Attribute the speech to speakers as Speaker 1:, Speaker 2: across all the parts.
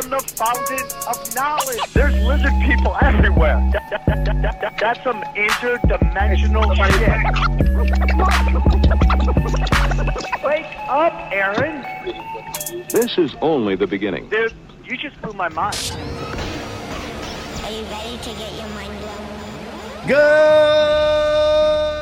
Speaker 1: from the fountain of knowledge. There's lizard people everywhere. That- that- that- that- that- that's some interdimensional shit. Wake up, Aaron.
Speaker 2: This is only the beginning.
Speaker 1: Dude, you just blew my mind.
Speaker 3: Are you ready to get your mind blown?
Speaker 4: Good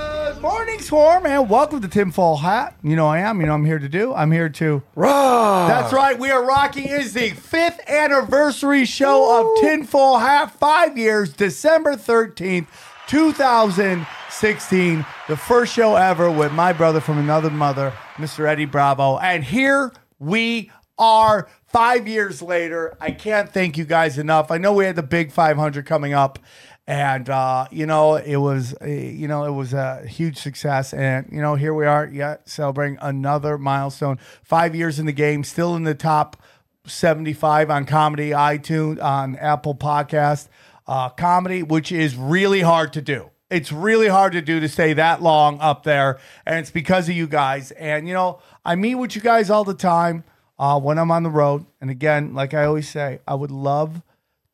Speaker 4: morning, Swarm, and welcome to Tinfoil Hat. You know I am. You know I'm here to do. I'm here to.
Speaker 5: Rock.
Speaker 4: That's right. We are rocking. It is the fifth anniversary show of Tinfoil Hat. Five years, December 13th, 2016. The first show ever with my brother from another mother, Mr. Eddie Bravo. And here we are five years later. I can't thank you guys enough. I know we had the big 500 coming up. And uh, you know it was, uh, you know it was a huge success, and you know here we are, yeah, celebrating another milestone. Five years in the game, still in the top 75 on comedy, iTunes, on Apple Podcast, uh, comedy, which is really hard to do. It's really hard to do to stay that long up there, and it's because of you guys. And you know, I meet with you guys all the time uh, when I'm on the road. And again, like I always say, I would love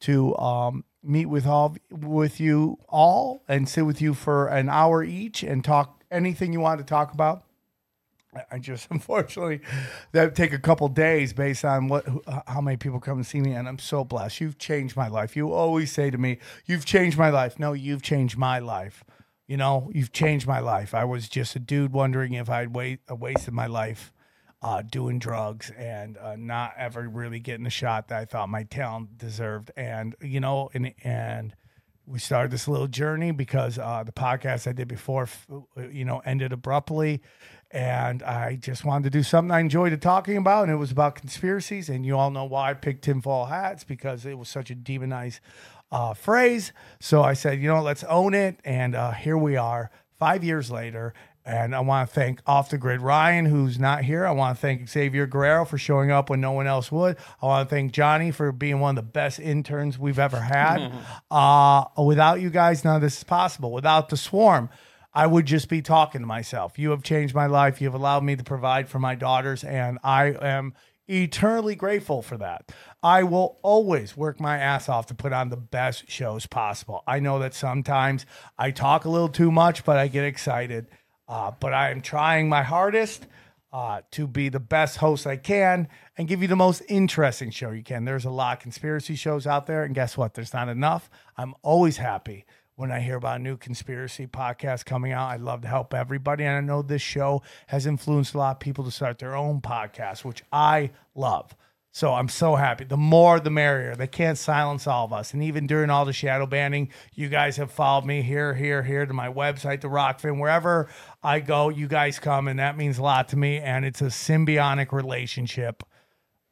Speaker 4: to um, meet with all with you all and sit with you for an hour each and talk anything you want to talk about. I- just unfortunately that take a couple days based on what how many people come and see me, and I'm so blessed. You've changed my life. You always say to me, "You've changed my life." No, you've changed my life. You know, you've changed my life. I was just a dude wondering if I'd wait, wasted my life uh, doing drugs and uh, not ever really getting the shot that I thought my talent deserved. And you know, and and we started this little journey because uh, the podcast I did before, you know, ended abruptly, and I just wanted to do something I enjoyed talking about, and it was about conspiracies. And you all know why I picked tinfoil hats because it was such a demonized uh, phrase. So I said, you know, let's own it, and uh, here we are, five years later. And I want to thank Off the Grid Ryan, who's not here. I want to thank Xavier Guerrero for showing up when no one else would. I want to thank Johnny for being one of the best interns we've ever had. uh, without you guys, none of this is possible. Without the swarm, I would just be talking to myself. You have changed my life. You have allowed me to provide for my daughters, and I am eternally grateful for that. I will always work my ass off to put on the best shows possible. I know that sometimes I talk a little too much, but I get excited. Uh, but I am trying my hardest uh, to be the best host I can and give you the most interesting show you can. There's a lot of conspiracy shows out there, and guess what? There's not enough. I'm always happy when I hear about a new conspiracy podcast coming out. I love to help everybody, and I know this show has influenced a lot of people to start their own podcast, which I love. So I'm so happy. The more, the merrier. They can't silence all of us. And even during all the shadow banning, you guys have followed me here, here, here to my website, the Rokfin. Wherever I go, you guys come, and that means a lot to me. And it's a symbiotic relationship.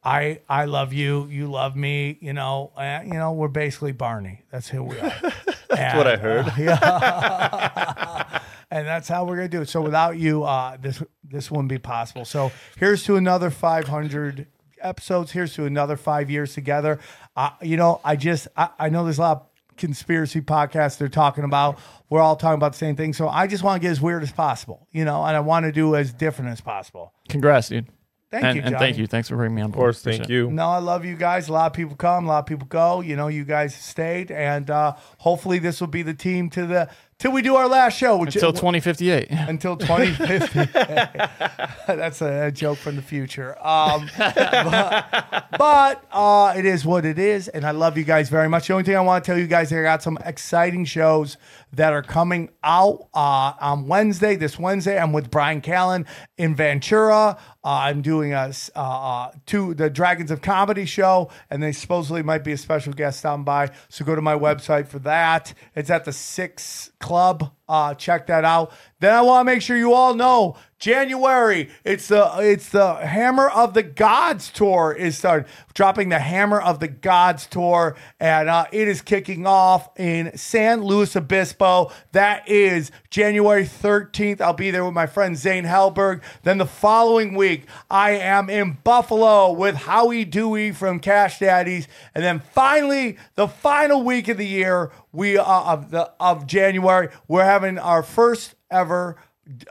Speaker 4: I I love you. You love me. You know. Uh, you know. We're basically Barney. That's who we are. That's
Speaker 6: what I heard. Yeah.
Speaker 4: and that's how we're gonna do it. So without you, uh, this this wouldn't be possible. So here's to another 500 episodes. Here's to another five years together. Uh, you know, I just I, I know there's a lot of conspiracy podcasts they're talking about. We're all talking about the same thing. So I just want to get as weird as possible. You know, and I want to do as different as possible.
Speaker 5: Congrats, dude.
Speaker 4: Thank
Speaker 5: and,
Speaker 4: you,
Speaker 5: and thank you. Thanks for bringing me on
Speaker 6: Of course, thank
Speaker 5: Appreciate it.
Speaker 6: you.
Speaker 4: No, I love you guys. A lot of people come, a lot of people go. You know, you guys stayed, and uh, hopefully this will be the team to the till we do our last show, which
Speaker 5: Until 2058.
Speaker 4: until 2050. That's a, a joke from the future. Um, but but, uh, it is what it is, and I love you guys very much. The only thing I want to tell you guys, I got some exciting shows that are coming out uh, on Wednesday. This Wednesday, I'm with Bryan Callen in Ventura. Uh, I'm doing a uh, uh, to the Dragons of Comedy show, and they supposedly might be a special guest stopping by. So go to my website for that. It's at the Six Club Uh, check that out. Then I want to make sure you all know January. It's the it's the Hammer of the Gods tour is starting. Dropping the Hammer of the Gods tour, and uh, it is kicking off in San Luis Obispo. That is January 13th. I'll be there with my friend Zane Helberg. Then the following week, I am in Buffalo with Howie Dewey from Cash Daddies, and then finally the final week of the year, we of the of January, we're having our first ever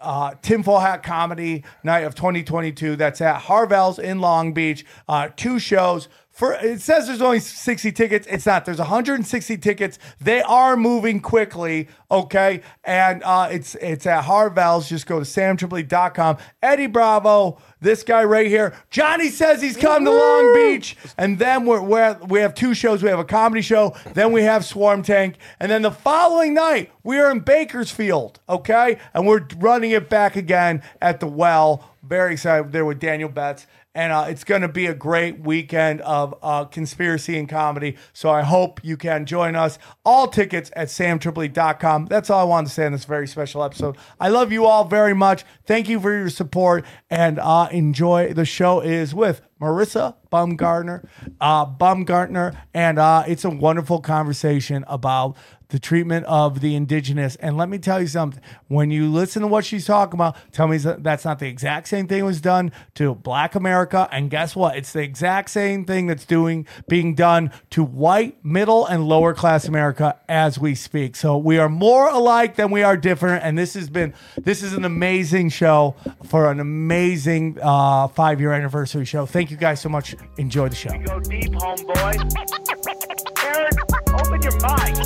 Speaker 4: uh, tinfoil hat comedy night of 2022. That's at Harvelle's in Long Beach. Uh, two shows. For it says there's only 60 tickets. It's not. There's 160 tickets. They are moving quickly. Okay, and uh, it's it's at Harvelle's. Just go to samtripoli.com. Eddie Bravo, this guy right here. Johnny says he's come to Long Beach, and then we're, we're we have two shows. We have a comedy show. Then we have Swarm Tank, and then the following night we are in Bakersfield. Okay, and we're running it back again at the Well. Very excited there with Daniel Betts and uh, it's going to be a great weekend of uh, conspiracy and comedy. So I hope you can join us. All tickets at samtripoli.com. That's all I wanted to say on this very special episode. I love you all very much. Thank you for your support and uh, enjoy. The show is with Marissa Bumgartner, uh, Bumgartner, and uh, it's a wonderful conversation about the treatment of the indigenous. And let me tell you something: when you listen to what she's talking about, tell me that that's not the exact same thing was done to Black America. And guess what? It's the exact same thing that's doing being done to white, middle, and lower class America as we speak. So we are more alike than we are different. And this has been this is an amazing show for an amazing uh, five year anniversary show. Thank you guys so much. Enjoy the show.
Speaker 1: Go deep, homeboy. Aaron, open your mind.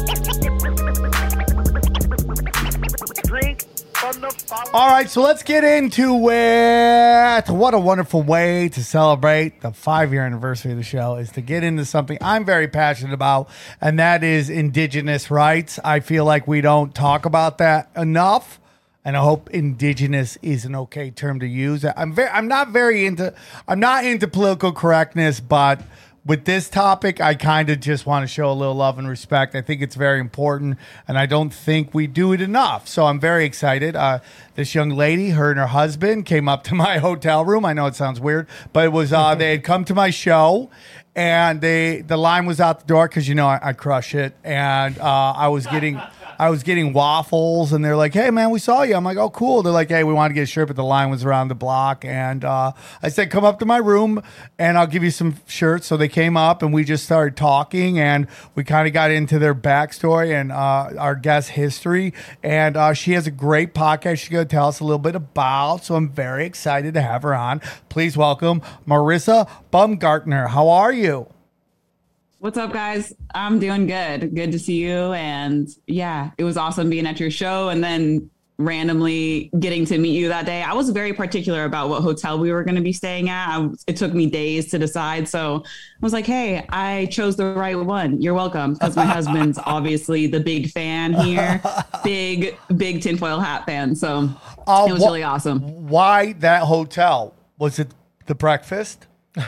Speaker 4: All right, so let's get into it. What a wonderful way to celebrate the five year anniversary of the show is to get into something I'm very passionate about, and that is Indigenous rights. I feel like we don't talk about that enough. And I hope indigenous is an okay term to use. I'm very, I'm not very into, I'm not into political correctness, but with this topic, I kind of just want to show a little love and respect. I think it's very important, and I don't think we do it enough. So I'm very excited. Uh, this young lady, her and her husband, came up to my hotel room. I know it sounds weird, but it was uh, they had come to my show, and they the line was out the door because you know I, I crush it, and uh, I was getting. I was getting waffles, and they're like, "Hey, man, we saw you." I'm like, "Oh, cool." They're like, "Hey, we want to get a shirt, but the line was around the block." And uh, I said, "Come up to my room, and I'll give you some shirts." So they came up, and we just started talking, and we kind of got into their backstory and uh, our guest history. And uh, she has a great podcast. She's going to tell us a little bit about. So I'm very excited to have her on. Please welcome Marissa Bumgartner. How are you?
Speaker 6: What's up, guys? I'm doing good. Good to see you. And yeah, it was awesome being at your show and then randomly getting to meet you that day. I was very particular about what hotel we were going to be staying at. I, it took me days to decide. So I was like, hey, I chose the right one. You're welcome. Because my husband's obviously the big fan here, big, big tinfoil hat fan. So
Speaker 4: Uh,
Speaker 6: it was
Speaker 4: wh-
Speaker 6: really awesome.
Speaker 4: Why that hotel? Was it the breakfast?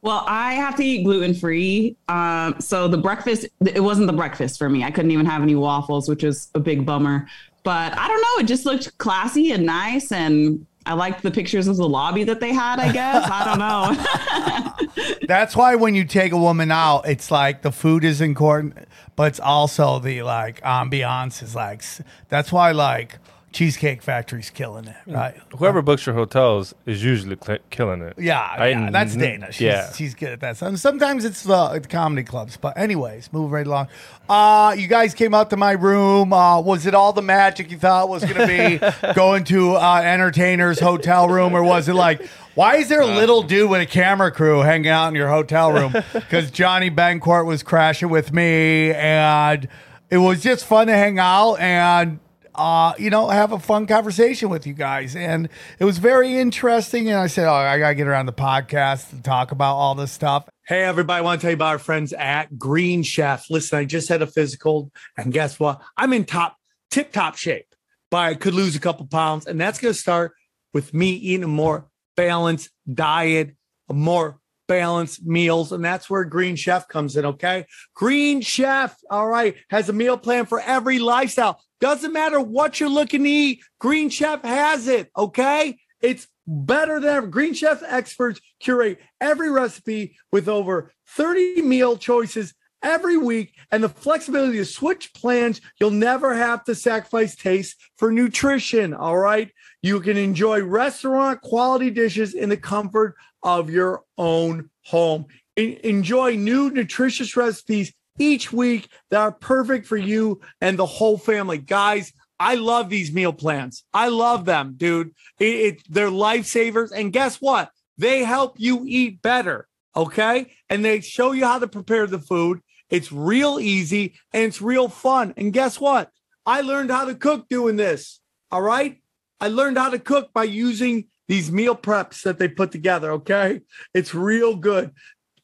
Speaker 6: Well, I have to eat gluten free. Um, so the breakfast, it wasn't the breakfast for me. I couldn't even have any waffles, which is a big bummer. But I don't know. It just looked classy and nice. And I liked the pictures of the lobby that they had, I guess. I don't know.
Speaker 4: That's why when you take a woman out, it's like the food is important, but it's also the like ambiance is like. That's why like Cheesecake Factory's killing it, right?
Speaker 7: Whoever books your hotels is usually cl- killing it.
Speaker 4: Yeah,
Speaker 7: I-
Speaker 4: yeah, that's Dana. She's,
Speaker 7: yeah.
Speaker 4: she's good at that. So sometimes it's the, the comedy clubs, but anyways, move right along. Uh, you guys came out to my room. Uh, was it all the magic you thought was going to be going to uh, entertainer's hotel room, or was it like? Why is there a little dude with a camera crew hanging out in your hotel room? Because Johnny Bencourt was crashing with me, and it was just fun to hang out and uh, you know, have a fun conversation with you guys. And it was very interesting. And I said, Oh, I got to get around the podcast and talk about all this stuff. Hey, everybody, I want to tell you about our friends at Green Chef. Listen, I just had a physical, and guess what? I'm in top, tip top shape, but I could lose a couple pounds. And that's going to start with me eating a more balanced diet, a more balanced meals. And that's where Green Chef comes in. Okay. Green Chef, all right, has a meal plan for every lifestyle. Doesn't matter what you're looking to eat, Green Chef has it. Okay. It's better than ever. Green Chef experts curate every recipe with over 30 meal choices every week and the flexibility to switch plans. You'll never have to sacrifice taste for nutrition. All right. You can enjoy restaurant quality dishes in the comfort of your own home. En- enjoy new nutritious recipes each week that are perfect for you and the whole family. Guys, I love these meal plans. I love them, dude. It, it, they're lifesavers. And guess what? They help you eat better. Okay. And they show you how to prepare the food. It's real easy and it's real fun. And guess what? I learned how to cook doing this. All right. I learned how to cook by using these meal preps that they put together. Okay. It's real good.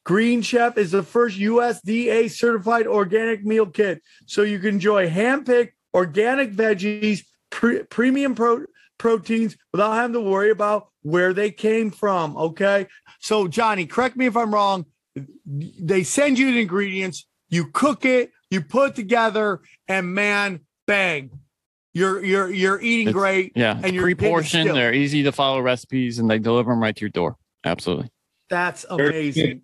Speaker 4: Green Chef is the first USDA certified organic meal kit. So you can enjoy hand picked organic veggies, pre- premium pro- proteins without having to worry about where they came from. Okay. So, Johnny, correct me if I'm wrong. They send you the ingredients, you cook it, you put it together, and man, bang, you're you're you're eating
Speaker 8: It's-
Speaker 4: great.
Speaker 8: Yeah,
Speaker 4: and
Speaker 8: it's
Speaker 4: you're
Speaker 8: pre-portioned. They're easy to follow recipes, and they deliver them right to your door. Absolutely.
Speaker 4: That's amazing.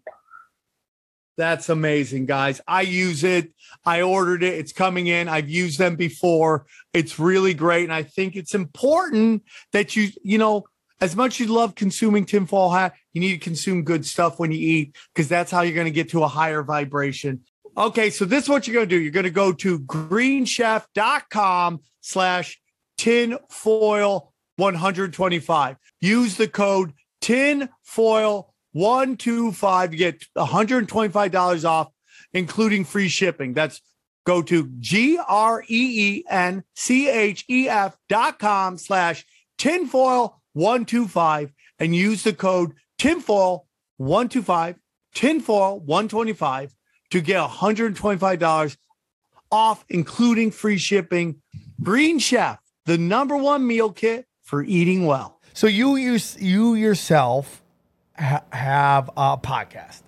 Speaker 4: That's amazing, guys. I use it. I ordered it. It's coming in. I've used them before. It's really great. And I think it's important that you, you know, as much as you love consuming tinfoil hat, you need to consume good stuff when you eat because that's how you're going to get to a higher vibration. Okay, so this is what you're going to do. You're going to go to greenchef.com slash tinfoil 125. Use the code tinfoil 125 to get $125 off, including free shipping. That's go to G R E E N C H E F dot com slash tinfoil 125 and use the code tinfoil 125, tinfoil 125 to get $125 off, including free shipping. Green Chef, the number one meal kit for eating well. So you use you yourself ha- have a podcast,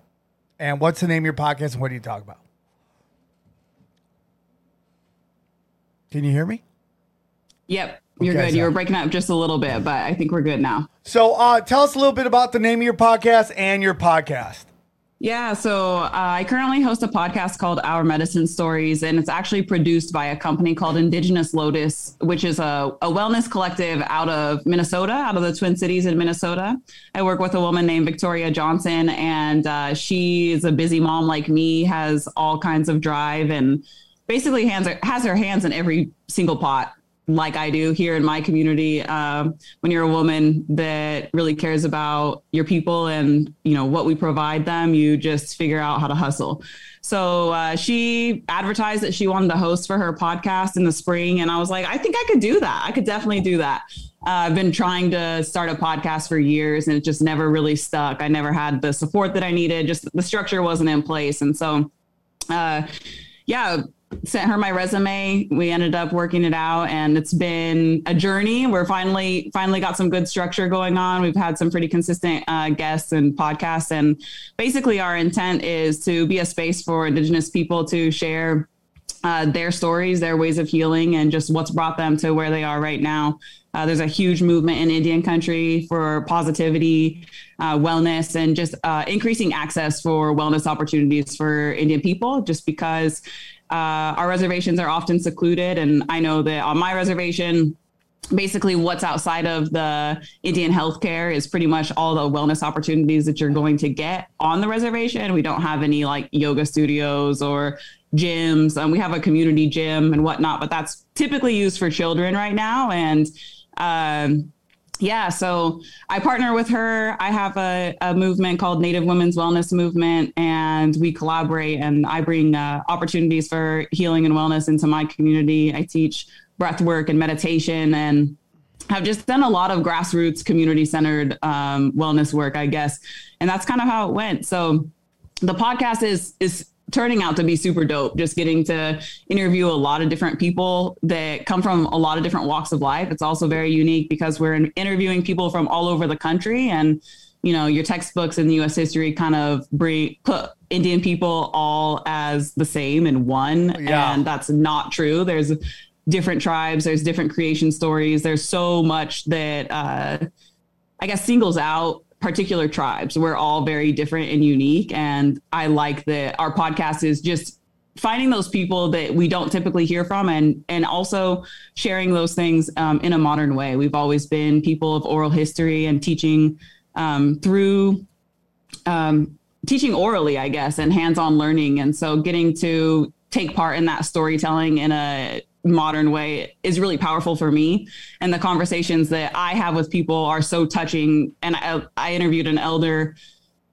Speaker 4: and what's the name of your podcast, and what do you talk about? Can you hear me?
Speaker 6: Yep. You're
Speaker 4: Okay,
Speaker 6: good. You were breaking up just a little bit, but I think we're good now.
Speaker 4: So uh, tell us a little bit about the name of your podcast and your podcast.
Speaker 6: Yeah, so uh, I currently host a podcast called Our Medicine Stories, and it's actually produced by a company called Indigenous Lotus, which is a, a wellness collective out of Minnesota, out of the Twin Cities in Minnesota. I work with a woman named Victoria Johnson, and uh, she is a busy mom like me, has all kinds of drive, and basically hands has her hands in every single pot like I do here in my community. Um, when you're a woman that really cares about your people and you know what we provide them, you just figure out how to hustle. So uh, she advertised that she wanted to host for her podcast in the spring, and I was like, I think I could do that. I could definitely do that. Uh, I've been trying to start a podcast for years, and it just never really stuck. I never had the support that I needed. Just the structure wasn't in place, and so. Uh, yeah, sent her my resume. We ended up working it out and it's been a journey. We're finally finally got some good structure going on. We've had some pretty consistent uh, guests and podcasts and basically our intent is to be a space for indigenous people to share uh, their stories, their ways of healing, and just what's brought them to where they are right now. Uh, there's a huge movement in Indian country for positivity, uh, wellness, and just uh, increasing access for wellness opportunities for Indian people, just because uh, our reservations are often secluded. And I know that on my reservation, basically what's outside of the Indian healthcare is pretty much all the wellness opportunities that you're going to get on the reservation. We don't have any like yoga studios or gyms. Um, we have a community gym and whatnot, but that's typically used for children right now. And um, yeah, so I partner with her. I have a, a movement called Native Women's Wellness Movement, and we collaborate. And I bring uh, opportunities for healing and wellness into my community. I teach breath work and meditation, and have just done a lot of grassroots, community centered um, wellness work, I guess. And that's kind of how it went. So the podcast is is turning out to be super dope just getting to interview a lot of different people that come from a lot of different walks of life it's also very unique because we're interviewing people from all over the country and you know your textbooks in U.S. history kind of bring put Indian people all as the same in one,
Speaker 4: Yeah.
Speaker 6: and that's not true. There's different tribes. There's different creation stories. There's so much that uh, I guess singles out particular tribes. We're all very different and unique, and I like that our podcast is just finding those people that we don't typically hear from and and also sharing those things um, in a modern way we've always been people of oral history and teaching um, through um, teaching orally i guess and hands-on learning and so getting to take part in that storytelling in a modern way is really powerful for me. And the conversations that i have with people are so touching. And i, I interviewed an elder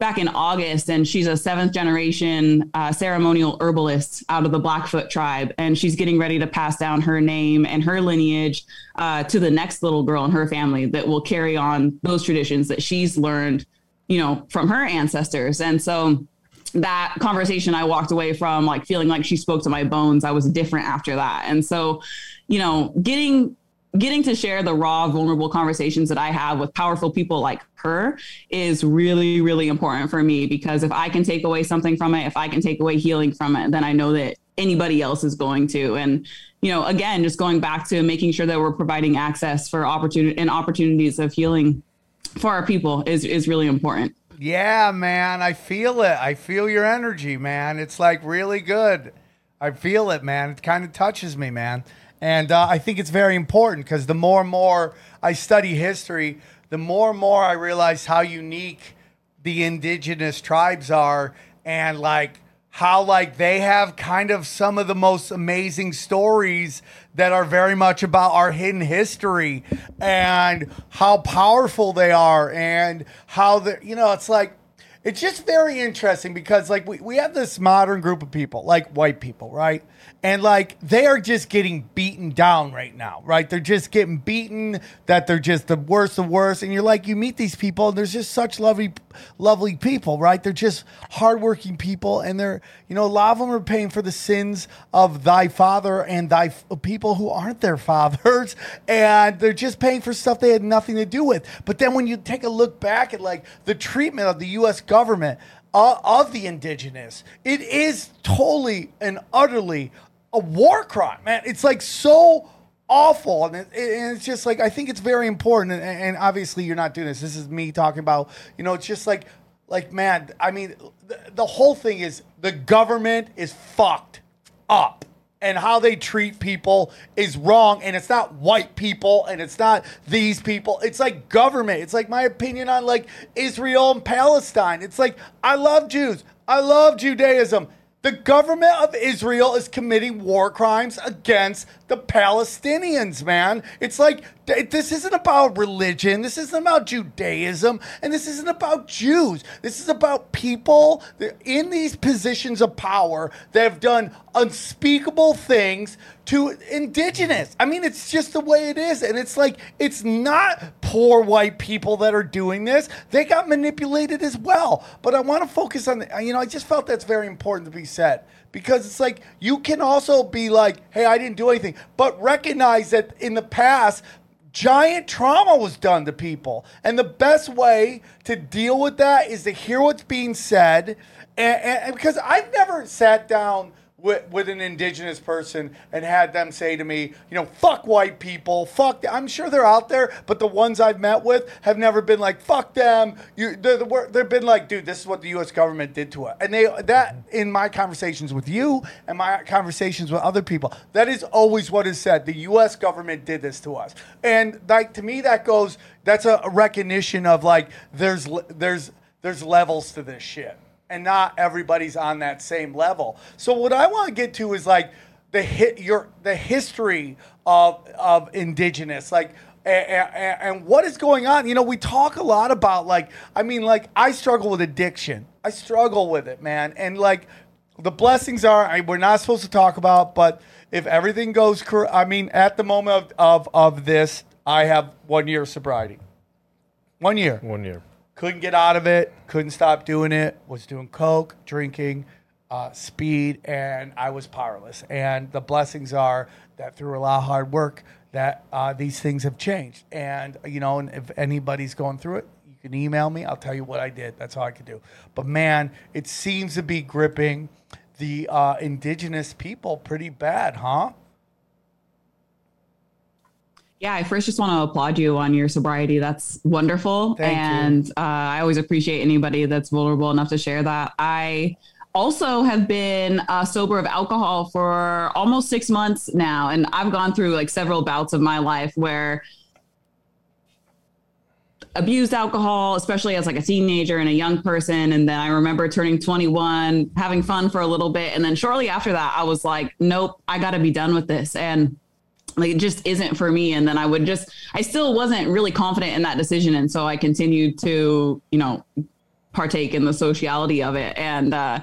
Speaker 6: back in August, and she's a seventh generation uh, ceremonial herbalist out of the Blackfoot tribe, and she's getting ready to pass down her name and her lineage uh, to the next little girl in her family that will carry on those traditions that she's learned, you know, from her ancestors. And so that conversation I walked away from like feeling like she spoke to my bones. I was different after that. And so, you know, getting getting to share the raw vulnerable conversations that I have with powerful people like her is really really important for me because if I can take away something from it, if I can take away healing from it, then I know that anybody else is going to and you know again just going back to making sure that we're providing access for opportunity and opportunities of healing for our people is is really important.
Speaker 4: Yeah, man, I feel it. I feel your energy, man. It's like really good. I feel it, man. It kind of touches me, man. And uh, I think it's very important because the more and more I study history, the more and more I realize how unique the indigenous tribes are and like how like they have kind of some of the most amazing stories that are very much about our hidden history and how powerful they are and how the you know it's like it's just very interesting because like we, we have this modern group of people like white people right and like they are just getting beaten down right now right? They're just getting beaten that they're just the worst of worst. And you're like you meet these people and there's just such lovely lovely people right? They're just hardworking people and they're you know a lot of them are paying for the sins of thy father and thy f- people who aren't their fathers and they're just paying for stuff they had nothing to do with. But then when you take a look back at like the treatment of the US government uh, of the indigenous. It is totally and utterly a war crime man. It's like so awful and, it, and it's just like i think it's very important and, and obviously you're not doing this. This is me talking about you know it's just like like man i mean the, the whole thing is the government is fucked up and how they treat people is wrong and it's not white people and it's not these people. It's like government. It's like my opinion on like israel and palestine. It's like i love jews. I love judaism. The government of Israel is committing war crimes against the Palestinians, man. It's like this isn't about religion. This isn't about Judaism. And this isn't about Jews. This is about people in these positions of power that have done unspeakable things to indigenous. I mean, it's just the way it is. And it's like, it's not poor white people that are doing this. They got manipulated as well. But I want to focus on, the, you know, I just felt that's very important to be said because it's like you can also be like, hey, I didn't do anything, but recognize that in the past, giant trauma was done to people. And the best way to deal with that is to hear what's being said. And, and, and because I've never sat down with, with an indigenous person and had them say to me, you know, fuck white people, fuck. Them. I'm sure they're out there, but the ones I've met with have never been like, fuck them. You, they're, the, they've been like, dude, this is what the U.S. government did to us. And they that in my conversations with you and my conversations with other people, that is always what is said. The U.S. government did this to us, and like to me, that goes. That's a recognition of like there's there's there's levels to this shit and not everybody's on that same level. So what I want to get to is like the hit your the history of of indigenous like and, what is going on. You know we talk a lot about like i mean like i struggle with addiction. I struggle with it man. And like the blessings are I, we're not supposed to talk about but if everything goes cor- i mean at the moment of, of, of this i have one year of sobriety. One year.
Speaker 7: One year.
Speaker 4: Couldn't get out of it, couldn't stop doing it, was doing coke, drinking, uh, speed, and I was powerless. And the blessings are that through a lot of hard work, that uh, these things have changed. And you know, and if anybody's going through it, you can email me. I'll tell you what I did. That's all I could do. But man, it seems to be gripping the uh, indigenous people pretty bad, huh?
Speaker 6: Yeah, I first just want to applaud you on your sobriety. That's wonderful.
Speaker 4: Thank
Speaker 6: and Uh, I always appreciate anybody that's vulnerable enough to share that. I also have been uh, sober of alcohol for almost six months now. And I've gone through like several bouts of my life where abused alcohol, especially as like a teenager and a young person. And then I remember turning 21, having fun for a little bit. And then shortly after that, I was like, nope, I got to be done with this. And like it just isn't for me. And then i would just i still wasn't really confident in that decision. And so i continued to you know partake in the sociality of it. And uh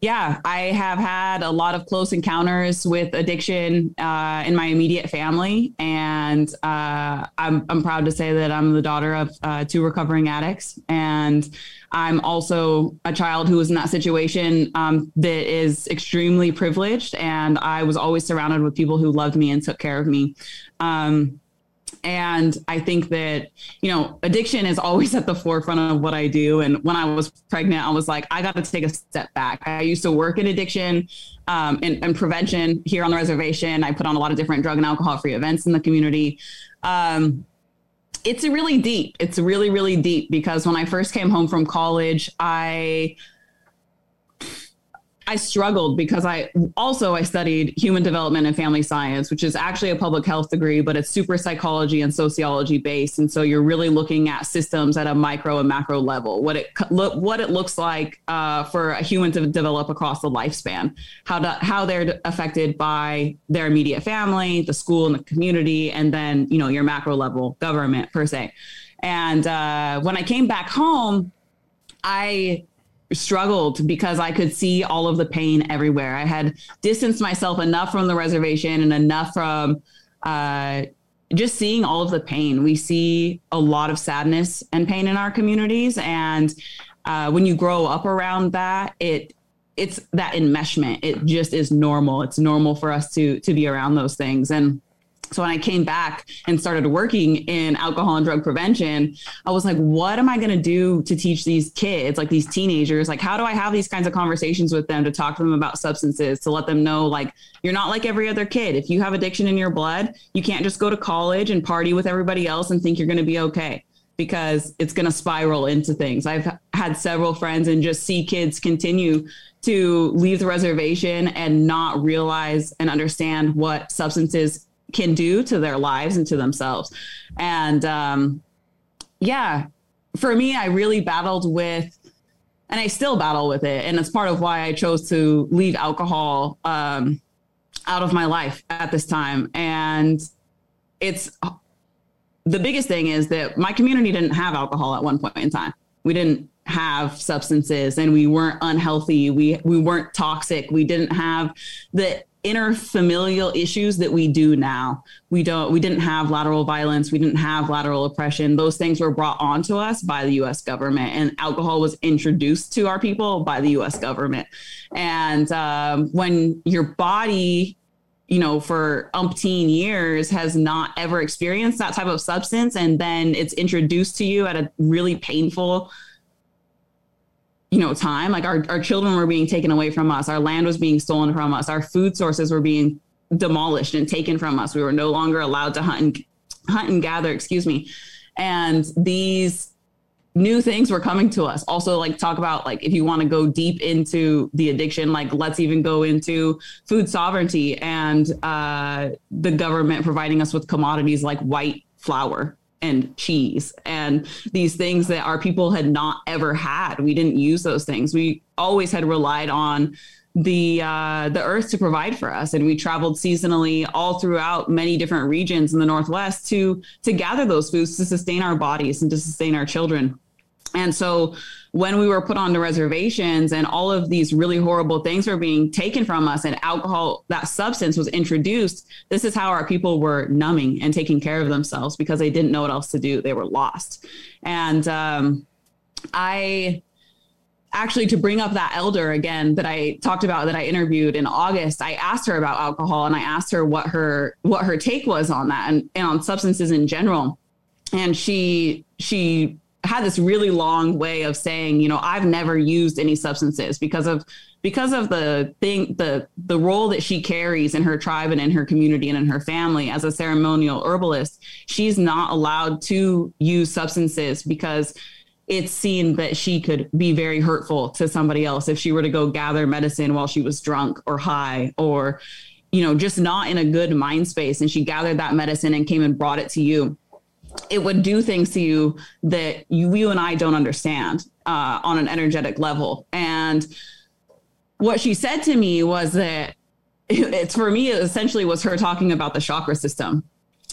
Speaker 6: yeah i have had a lot of close encounters with addiction uh, in my immediate family. And uh, I'm, I'm proud to say that i'm the daughter of uh, two recovering addicts. And i'm also a child who was in that situation um, that is extremely privileged and i was always surrounded with people who loved me and took care of me um, and I think that, you know, addiction is always at the forefront of what I do. And when I was pregnant, I was like, I got to take a step back. I used to work in addiction um, and, and prevention here on the reservation. I put on a lot of different drug and alcohol free events in the community. Um, it's really deep. It's really, really deep because when I first came home from college, I I struggled because I also I studied human development and family science, which is actually a public health degree, but it's super psychology and sociology based, and so you're really looking at systems at a micro and macro level. What it look what it looks like uh, for a human to develop across the lifespan, how to, how they're affected by their immediate family, the school, and the community, and then you know your macro level government per se. And uh, when I came back home, I struggled because I could see all of the pain everywhere. I had distanced myself enough from the reservation and enough from uh, just seeing all of the pain. We see a lot of sadness and pain in our communities, and uh, when you grow up around that, it it's that enmeshment. It just is normal. It's normal for us to to be around those things and so when I came back and started working in alcohol and drug prevention, I was like, what am I going to do to teach these kids, like these teenagers? Like, how do I have these kinds of conversations with them to talk to them about substances, to let them know, like, you're not like every other kid. If you have addiction in your blood, you can't just go to college and party with everybody else and think you're going to be okay because it's going to spiral into things. I've had several friends and just see kids continue to leave the reservation and not realize and understand what substances can do to their lives and to themselves. And um, yeah, for me, I really battled with, and I still battle with it. And it's part of why I chose to leave alcohol um, out of my life at this time. And it's the biggest thing is that my community didn't have alcohol at one point in time. We didn't have substances and we weren't unhealthy. We we weren't toxic. We didn't have the interfamilial issues that we do now. We don't we didn't have lateral violence, we didn't have lateral oppression. Those things were brought onto us by the US government and alcohol was introduced to our people by the US government. And um, when your body you know, for umpteen years has not ever experienced that type of substance. And then it's introduced to you at a really painful, you know, time. Like our, our children were being taken away from us. Our land was being stolen from us. Our food sources were being demolished and taken from us. We were no longer allowed to hunt and hunt and gather, excuse me. And these new things were coming to us. Also, like talk about like if you want to go deep into the addiction, like let's even go into food sovereignty and uh, the government providing us with commodities like white flour and cheese and these things that our people had not ever had. We didn't use those things. We always had relied on the uh, the earth to provide for us, and we traveled seasonally all throughout many different regions in the Northwest to to gather those foods to sustain our bodies and to sustain our children. And so when we were put on the reservations and all of these really horrible things were being taken from us and alcohol, that substance was introduced, this is how our people were numbing and taking care of themselves because they didn't know what else to do. They were lost. And um, I actually to bring up that elder again that I talked about that I interviewed in August, I asked her about alcohol and I asked her what her what her take was on that and, and on substances in general. And she she had this really long way of saying, you know, I've never used any substances because of because of the thing the the role that she carries in her tribe and in her community and in her family as a ceremonial herbalist, she's not allowed to use substances because it's seen that she could be very hurtful to somebody else if she were to go gather medicine while she was drunk or high or you know just not in a good mind space. And she gathered that medicine and came and brought it to you it would do things to you that you, you and I don't understand uh, on an energetic level. And what she said to me was that it's for me, it essentially was her talking about the chakra system.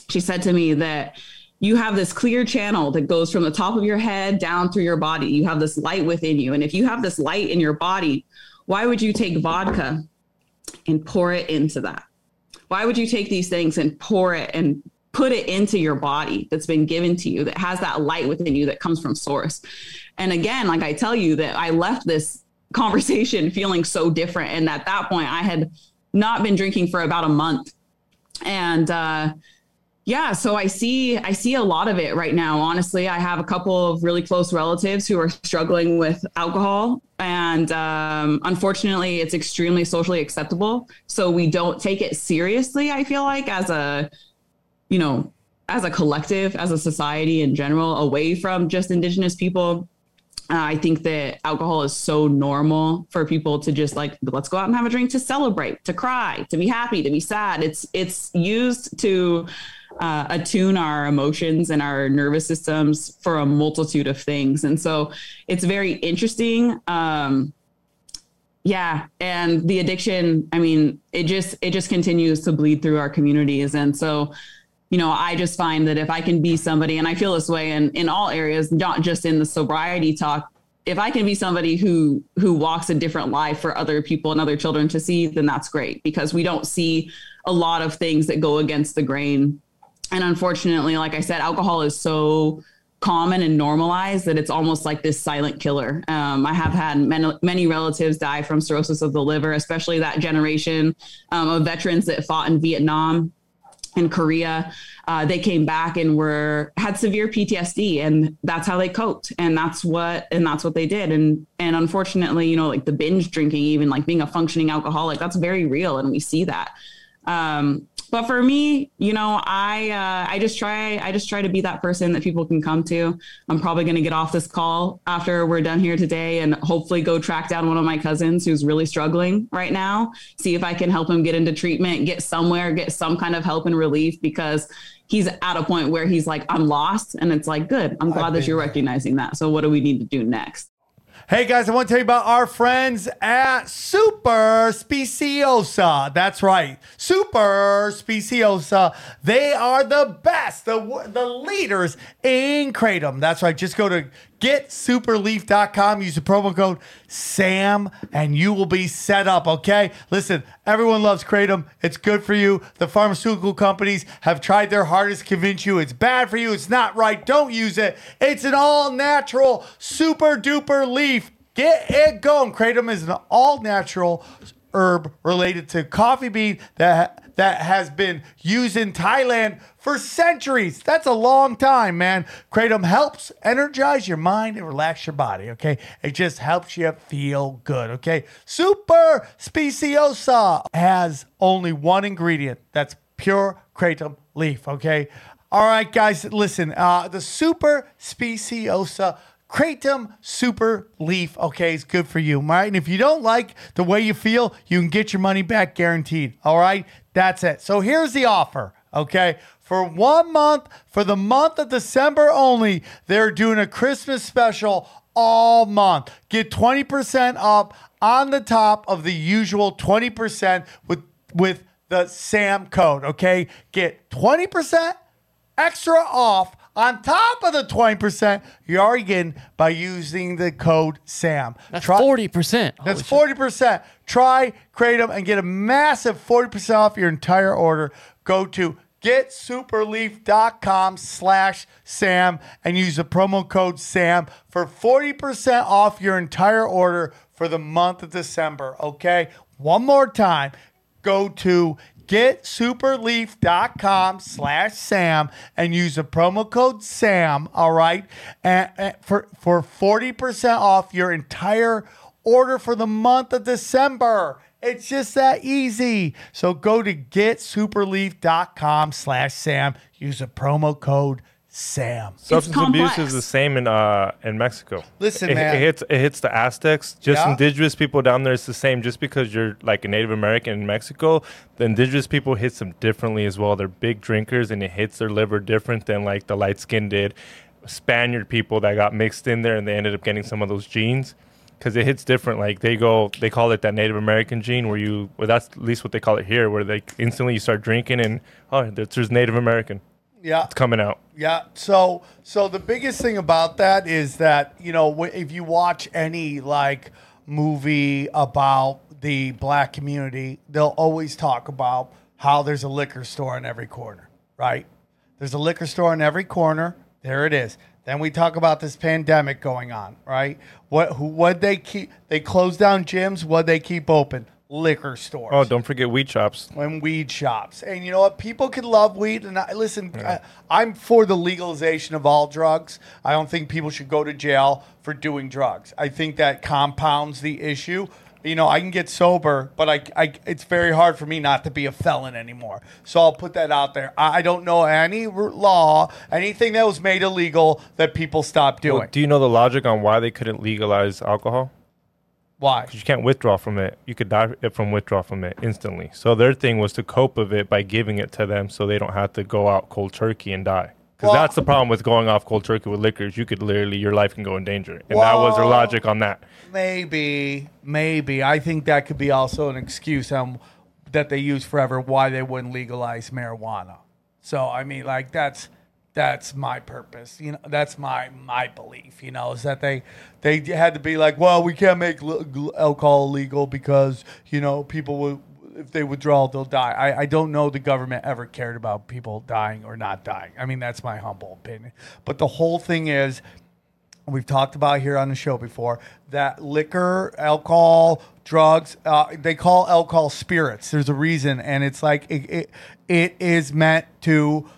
Speaker 6: She said to me that you have this clear channel that goes from the top of your head down through your body. You have this light within you. And if you have this light in your body, why would you take vodka and pour it into that? Why would you take these things and pour it and put it into your body that's been given to you that has that light within you that comes from source. And again, like I tell you that I left this conversation feeling so different. And at that point, I had not been drinking for about a month. And uh, yeah, so I see I see a lot of it right now. Honestly, I have a couple of really close relatives who are struggling with alcohol, and um, unfortunately, it's extremely socially acceptable. So we don't take it seriously. I feel like as a you know, as a collective, as a society in general, away from just Indigenous people. Uh, I think that alcohol is so normal for people to just like let's go out and have a drink to celebrate, to cry, to be happy, to be sad. It's it's used to uh, attune our emotions and our nervous systems for a multitude of things, and so it's very interesting. Um, yeah, and the addiction. I mean, it just it just continues to bleed through our communities, and so you know, I just find that if I can be somebody, and I feel this way in, in all areas, not just in the sobriety talk, if I can be somebody who who walks a different life for other people and other children to see, then that's great because we don't see a lot of things that go against the grain. And unfortunately, like I said, alcohol is so common and normalized that it's almost like this silent killer. Um, I have had many, many, relatives die from cirrhosis of the liver, especially that generation um, of veterans that fought in Vietnam in Korea, uh, they came back and were had severe PTSD, and that's how they coped, and that's what and that's what they did, and and unfortunately, you know, like the binge drinking, even like being a functioning alcoholic, that's very real, and we see that. Um, but for me, you know, I uh, I just try I just try to be that person that people can come to. I'm probably going to get off this call after we're done here today, and hopefully go track down one of my cousins who's really struggling right now. See if I can help him get into treatment, get somewhere, get some kind of help and relief because he's at a point where he's like, I'm lost, and it's like, good. I'm glad that you're recognizing that. So what do we need to do next?
Speaker 4: Hey guys, I want to tell you about our friends at Super Speciosa. That's right, Super Speciosa. They are the best, the, the leaders in Kratom. That's right. Just go to getsuperleaf.com, use the promo code SAM, and you will be set up, okay? Listen, everyone loves Kratom. It's good for you. The pharmaceutical companies have tried their hardest to convince you it's bad for you, it's not right, don't use it. It's an all natural, super duper leaf. Get it going. Kratom is an all natural herb related to coffee bean that that has been used in Thailand for centuries. That's a long time, man. Kratom helps energize your mind and relax your body, okay? It just helps you feel good, okay? Super Speciosa has only one ingredient that's pure Kratom leaf, okay? All right, guys, listen. Uh, the Super Speciosa Kratom Super Leaf, okay, is good for you, all right? And if you don't like the way you feel, you can get your money back guaranteed, all right? That's it. So here's the offer, okay? For one month, for the month of December only, they're doing a Christmas special all month. Get 20% up on the top of the usual 20% with with the SAM code, okay? Get 20% extra off on top of the 20% you're already getting by using the code SAM.
Speaker 9: That's forty percent.
Speaker 4: That's 40%. Try Kratom and get a massive 40% off your entire order. Go to getsuperleaf.com slash Sam and use the promo code SAM for 40% off your entire order for the month of December. Okay? One more time. Go to getsuperleaf.com slash Sam and use the promo code Sam, all right? And, and for, for 40% off your entire order for the month of December. It's just that easy. So go to getsuperleaf.com slash Sam. Use the promo code Sam.
Speaker 7: Substance abuse
Speaker 6: complex.
Speaker 7: is the same in uh in Mexico.
Speaker 4: Listen,
Speaker 7: it,
Speaker 4: man.
Speaker 7: it hits it hits the Aztecs. Just
Speaker 4: Yeah.
Speaker 7: indigenous people down there. It's the same. Just because you're like a Native American in Mexico, the indigenous people hits them differently as well. They're big drinkers, and it hits their liver different than like the light skinned did. Spaniard people that got mixed in there, and they ended up getting some of those genes. Because it hits different, like they go, they call it that Native American gene, where you, well, that's at least what they call it here, where they instantly you start drinking, and oh, there's there's Native American,
Speaker 4: Yeah.
Speaker 7: it's coming out.
Speaker 4: Yeah. So so the biggest thing about that is that you know if you watch any like movie about the black community, they'll always talk about how there's a liquor store in every corner, right? There's a liquor store in every corner. There it is. Then we talk about this pandemic going on, right? What who what they keep they close down gyms, what they keep open? Liquor stores
Speaker 7: Oh, don't forget weed shops.
Speaker 4: and weed shops. And you know what? People can love weed. And I, listen, I, I'm for the legalization of all drugs. I don't think people should go to jail for doing drugs. I think that compounds the issue. You know, I can get sober, but I, I it's very hard for me not to be a felon anymore. So I'll put that out there. I, I don't know any law, anything that was made illegal that people stopped doing.
Speaker 7: Well, do you know the logic on why they couldn't legalize alcohol?
Speaker 4: Why?
Speaker 7: Because you can't withdraw from it. You could die from withdrawal from it instantly. So their thing was to cope with it by giving it to them, so they don't have to go out cold turkey and die. Because
Speaker 4: Well-
Speaker 7: that's the problem with going off cold turkey with liquors. You could literally your life can go in danger, and that was their logic on that.
Speaker 4: Maybe, maybe. I think that could be also an excuse um, that they use forever why they wouldn't legalize marijuana. So I mean, like that's that's my purpose. You know, that's my my belief. You know, is that they they had to be like, well, we can't make alcohol illegal because you know people will. If they withdraw, they'll die. I, I don't know the government ever cared about people dying or not dying. I mean, that's my humble opinion. But the whole thing is, we've talked about here on the show before that liquor, alcohol, drugs, uh, they call alcohol spirits. There's a reason, and it's like it, it, it is meant to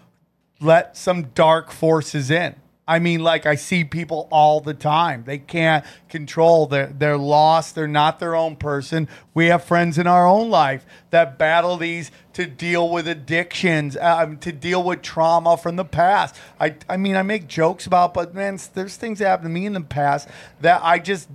Speaker 4: let some dark forces in. I mean, like I see people all the time. They can't control. They're they're lost. They're not their own person. We have friends in our own life that battle these to deal with addictions, um, to deal with trauma from the past. I I mean, I make jokes about, but man, there's things that happened to me in the past that I just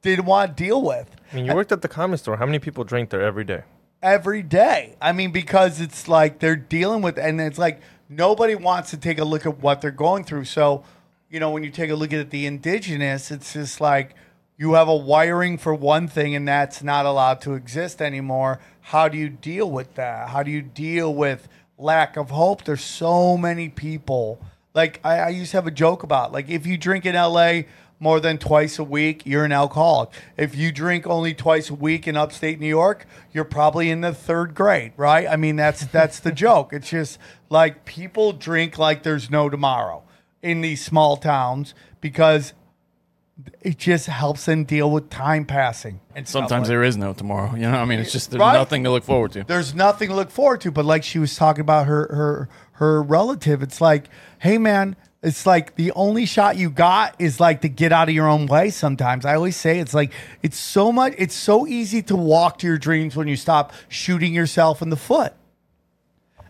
Speaker 4: didn't want to deal with
Speaker 7: I mean, you worked at the comic store. How many people drink there every day?
Speaker 4: every day. I mean, because it's like they're dealing with, and it's like nobody wants to take a look at what they're going through. So, you know, when you take a look at the indigenous, it's just like you have a wiring for one thing, and that's not allowed to exist anymore. How do you deal with that? How do you deal with lack of hope? There's so many people. Like I, I used to have a joke about, like if you drink in LA more than twice a week, you're an alcoholic. If you drink only twice a week in upstate New York, you're probably in the third grade, right? I mean, that's that's the joke. It's just like people drink like there's no tomorrow in these small towns because it just helps them deal with time passing. And
Speaker 8: Sometimes
Speaker 4: like-
Speaker 8: there is no tomorrow. You know, I mean, it's just there's
Speaker 4: Right?
Speaker 8: nothing to look forward to.
Speaker 4: there's nothing to look forward to. But like she was talking about her her her relative, it's like, hey man, it's like the only shot you got is like to get out of your own way. Sometimes I always say it's like it's so much. It's so easy to walk to your dreams when you stop shooting yourself in the foot.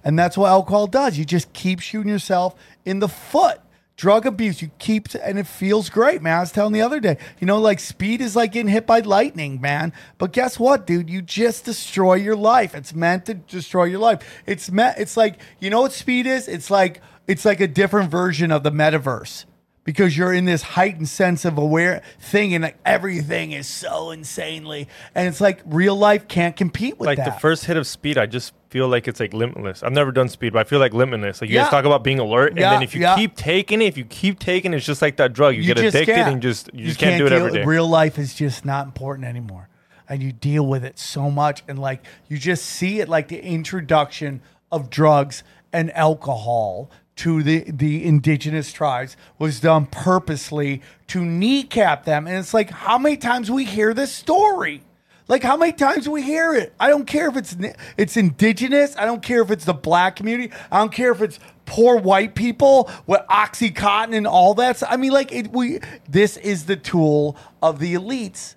Speaker 4: And that's what alcohol does. You just keep shooting yourself in the foot. Drug abuse, you keep, and it feels great, man. I was telling the other day, you know, like speed is like getting hit by lightning, man. But guess what, dude? You just destroy your life. It's meant to destroy your life. It's meant. It's like you know what speed is. It's like it's like a different version of the metaverse because you're in this heightened sense of aware thing, and like everything is so insanely, and it's like real life can't compete with that.
Speaker 7: Like
Speaker 4: that.
Speaker 7: the first hit of speed, I just feel like it's like limitless. I've never done speed, but I feel like limitless. Like you
Speaker 4: Yeah.
Speaker 7: guys talk about being alert, and
Speaker 4: Yeah,
Speaker 7: then if you
Speaker 4: yeah.
Speaker 7: keep taking it, if you keep taking it, it's just like that drug. You, get
Speaker 4: just
Speaker 7: addicted
Speaker 4: can't.
Speaker 7: and just you, just can't, do it every day.
Speaker 4: Real life is just not important anymore, and you deal with it so much, and like you just see it like the introduction of drugs and alcohol to the the indigenous tribes was done purposely to kneecap them, and it's like how many times we hear this story. Like how many times we hear it? I don't care if it's it's indigenous. I don't care if it's the black community. I don't care if it's poor white people with oxycontin and all that. I mean, like it, we. This is the tool of the elites.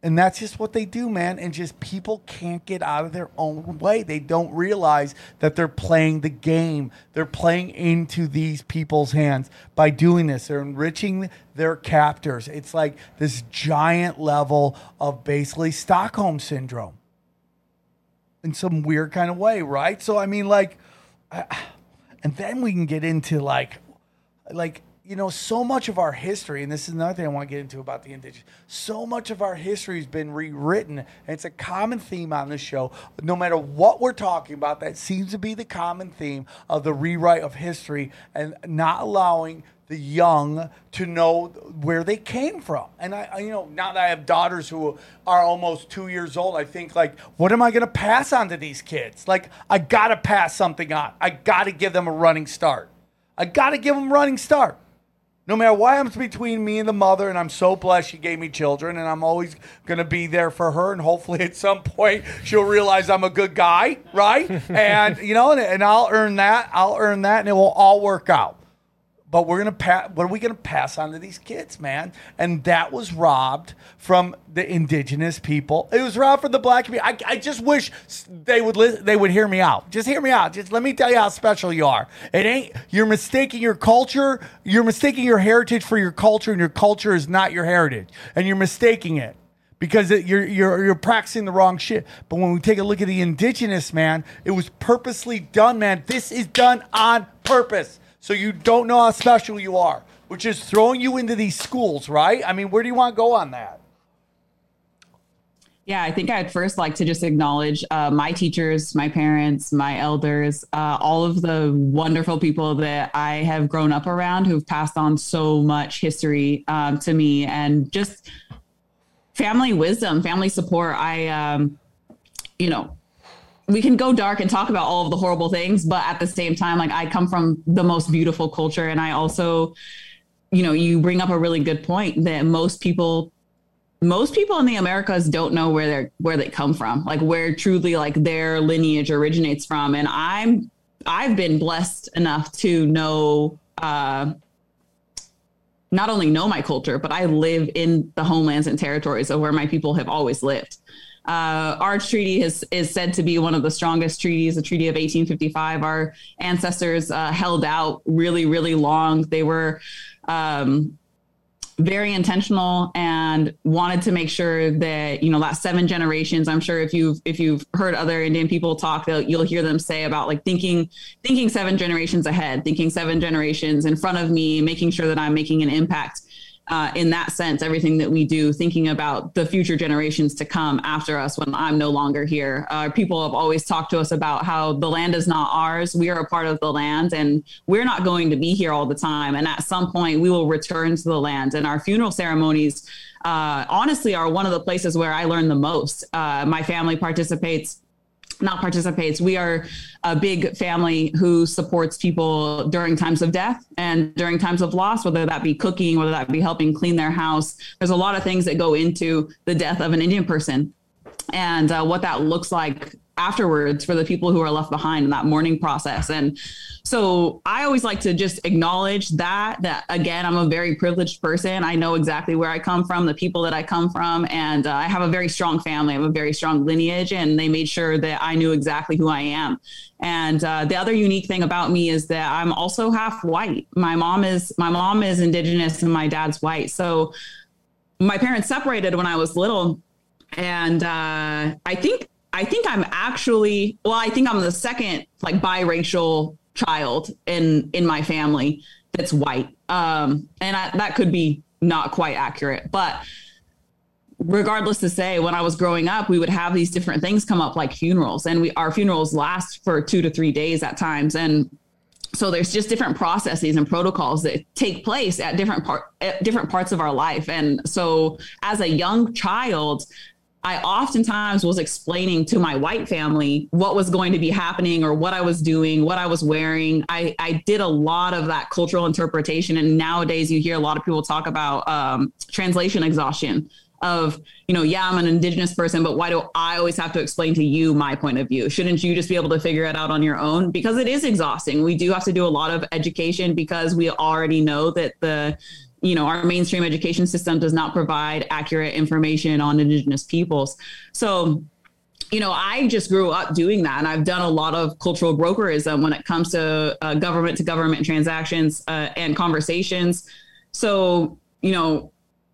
Speaker 4: And that's just what they do, man. And just people can't get out of their own way. They don't realize that they're playing the game. They're playing into these people's hands by doing this. They're enriching their captors. It's like this giant level of basically Stockholm syndrome in some weird kind of way, right? So, I mean, like, and then we can get into like, like you know, so much of our history, and this is another thing I want to get into about the indigenous, so much of our history has been rewritten. And it's a common theme on the show. No matter what we're talking about, that seems to be the common theme of the rewrite of history and not allowing the young to know where they came from. And I, I, you know, now that I have daughters who are almost two years old, I think like, what am I going to pass on to these kids? Like, I got to pass something on. I got to give them a running start. I got to give them a running start no matter what happens between me and the mother, and I'm so blessed she gave me children, and I'm always gonna be there for her, and hopefully at some point she'll realize I'm a good guy, right? and you know, and, and I'll earn that, I'll earn that, and it will all work out but we're gonna pass. What are we gonna pass on to these kids, man? And that was robbed from the indigenous people. It was robbed from the black community. I, I just wish they would li- they would hear me out. Just hear me out. Just let me tell you how special you are. It ain't you're mistaking your culture. You're mistaking your heritage for your culture, and your culture is not your heritage, and you're mistaking it because it, you're you're you're practicing the wrong shit. But when we take a look at the indigenous man, it was purposely done, man. This is done on purpose so you don't know how special you are, which is throwing you into these schools, right? I mean, where do you want to go on that?
Speaker 6: Yeah, I think I'd first like to just acknowledge uh, my teachers, my parents, my elders, uh, all of the wonderful people that I have grown up around who've passed on so much history um, to me and just family wisdom, family support. I, um, you know, we can go dark and talk about all of the horrible things, but at the same time, like I come from the most beautiful culture. And I also, you know, you bring up a really good point that most people most people in the Americas don't know where they're where they come from, like where truly like their lineage originates from. And I'm I've been blessed enough to know uh not only know my culture, but I live in the homelands and territories of where my people have always lived. Uh, our treaty is, is said to be one of the strongest treaties, the Treaty of 1855. Our ancestors uh, held out really, really long. They were um, very intentional and wanted to make sure that you know last seven generations i'm sure if you've if you've heard other indian people talk you'll hear them say about like thinking thinking seven generations ahead thinking seven generations in front of me making sure that i'm making an impact uh, in that sense, everything that we do, thinking about the future generations to come after us when I'm no longer here. Uh, people have always talked to us about how the land is not ours. We are a part of the land and we're not going to be here all the time. And at some point, we will return to the land. And our funeral ceremonies, uh, honestly, are one of the places where I learn the most. Uh, my family participates not participates. We are a big family who supports people during times of death and during times of loss, whether that be cooking, whether that be helping clean their house. There's a lot of things that go into the death of an Indian person and uh, what that looks like afterwards for the people who are left behind in that mourning process. And so I always like to just acknowledge that, that again, I'm a very privileged person. I know exactly where I come from, the people that I come from, and uh, I have a very strong family. I have a very strong lineage, and they made sure that I knew exactly who I am. And uh, the other unique thing about me is that I'm also half white. My mom is my mom is indigenous, and my dad's white. So my parents separated when I was little, and uh, I think I think I'm actually well, I think I'm the second like biracial child in in my family that's white. Um, and I, that could be not quite accurate, but regardless to say when i was growing up we would have these different things come up like funerals and we our funerals last for two to three days at times and so there's just different processes and protocols that take place at different part at different parts of our life and so as a young child I oftentimes was explaining to my white family what was going to be happening or what I was doing, what I was wearing. I, I did a lot of that cultural interpretation. And nowadays, you hear a lot of people talk about um, translation exhaustion. of, you know, yeah, I'm an indigenous person, but why do I always have to explain to you my point of view? Shouldn't you just be able to figure it out on your own? Because it is exhausting. We do have to do a lot of education because we already know that the you know our mainstream education system does not provide accurate information on indigenous peoples. So you know i just grew up doing that and i've done a lot of cultural brokerism when it comes to uh, government to government transactions uh, and conversations. So you know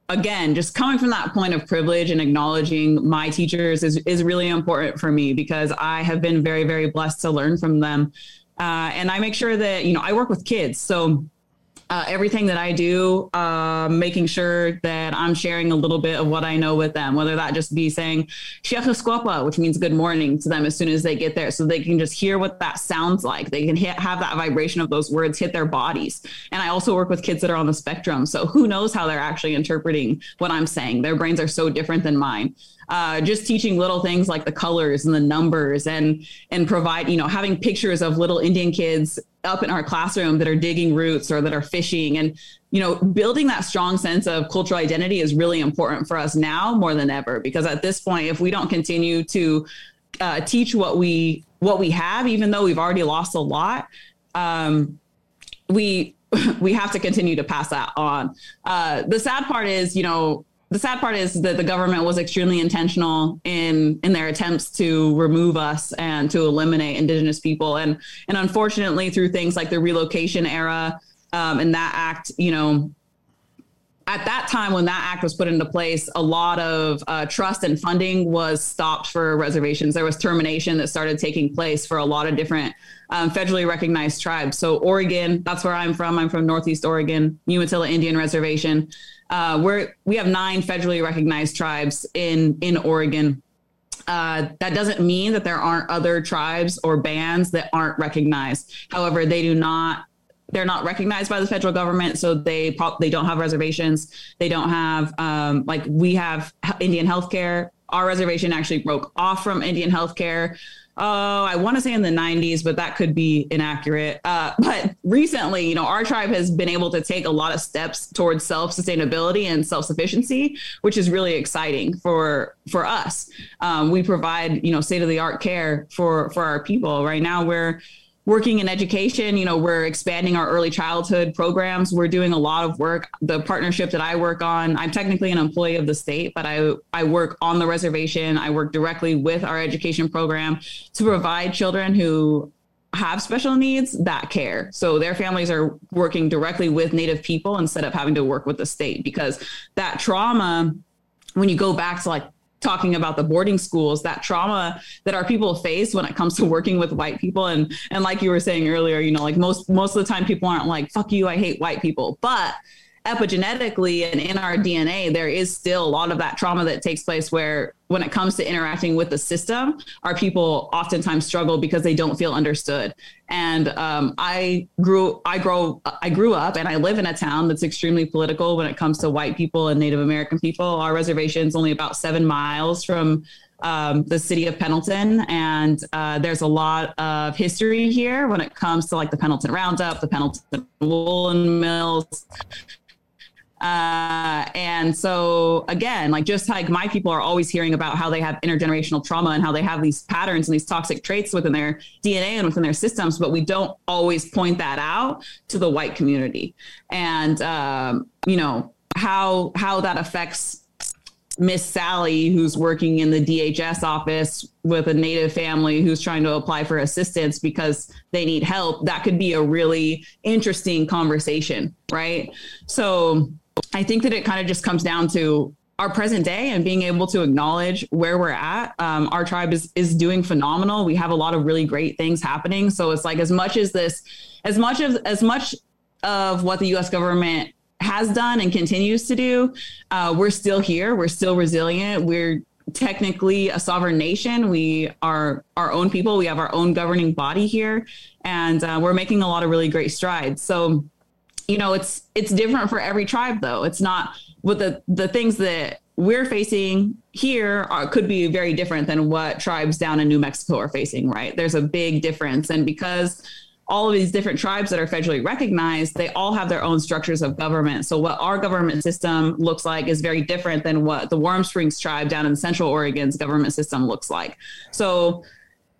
Speaker 6: again just coming from that point of privilege and acknowledging my teachers is, is really important for me because i have been very very blessed to learn from them. Uh, and i make sure that you know i work with kids. So uh, everything that I do, uh, making sure that I'm sharing a little bit of what I know with them, whether that just be saying which means good morning to them as soon as they get there, so they can just hear what that sounds like. They can hit, have that vibration of those words hit their bodies. And I also work with kids that are on the spectrum. So who knows how they're actually interpreting what I'm saying? Their brains are so different than mine uh, just teaching little things like the colors and the numbers and and provide you know having pictures of little indian kids up in our classroom that are digging roots or that are fishing. And you know building that strong sense of cultural identity is really important for us now more than ever because at this point if we don't continue to uh, teach what we what we have even though we've already lost a lot um, we we have to continue to pass that on. Uh, the sad part is you know the sad part is that the government was extremely intentional in in their attempts to remove us and to eliminate indigenous people. And and unfortunately through things like the relocation era um, and that act you know at that time when that act was put into place a lot of uh, trust and funding was stopped for reservations. There was termination that started taking place for a lot of different um, federally recognized tribes. So oregon that's where i'm from. I'm from northeast oregon umatilla indian reservation uh, we're we have nine federally recognized tribes in in Oregon. Uh, that doesn't mean that there aren't other tribes or bands that aren't recognized. However, they do not they're not recognized by the federal government, so they pro- they don't have reservations. They don't have um, like we have Indian healthcare. Our reservation actually broke off from Indian healthcare oh, I want to say in the 90s, but that could be inaccurate. Uh, but recently, you know, our tribe has been able to take a lot of steps towards self sustainability and self sufficiency, which is really exciting for for us. Um, we provide, you know, state of the art care for for our people. Right now, we're working in education you know we're expanding our early childhood programs. We're doing a lot of work. The partnership that i work on i'm technically an employee of the state but i i work on the reservation. I work directly with our education program to provide children who have special needs that care. So their families are working directly with native people instead of having to work with the state because that trauma when you go back to like talking about the boarding schools, that trauma that our people face when it comes to working with white people. And and like you were saying earlier, you know, like most most of the time people aren't like, fuck you, I hate white people. But epigenetically and in our DNA, there is still a lot of that trauma that takes place where when it comes to interacting with the system, our people oftentimes struggle because they don't feel understood. And um, I grew, I grow, I grew up, and I live in a town that's extremely political when it comes to white people and Native American people. Our reservation is only about seven miles from um, the city of Pendleton, and uh, there's a lot of history here when it comes to like the Pendleton Roundup, the Pendleton Woolen Mills, uh, and so again, like just like my people are always hearing about how they have intergenerational trauma and how they have these patterns and these toxic traits within their DNA and within their systems, but we don't always point that out to the white community. And um, you know how how that affects Miss Sally, who's working in the DHS office with a native family who's trying to apply for assistance because they need help, that could be a really interesting conversation, right? So I think that it kind of just comes down to our present day and being able to acknowledge where we're at. Um, our tribe is is doing phenomenal. We have a lot of really great things happening. So it's like as much as this, as much of as much of what the U.S. government has done and continues to do, uh, we're still here. We're still resilient. We're technically a sovereign nation. We are our own people. We have our own governing body here, and uh, we're making a lot of really great strides. So you know, it's it's different for every tribe though. It's not with the the things that we're facing here are, could be very different than what tribes down in New Mexico are facing, right? There's a big difference. And because all of these different tribes that are federally recognized, they all have their own structures of government. So what our government system looks like is very different than what the Warm Springs tribe down in Central Oregon's government system looks like. So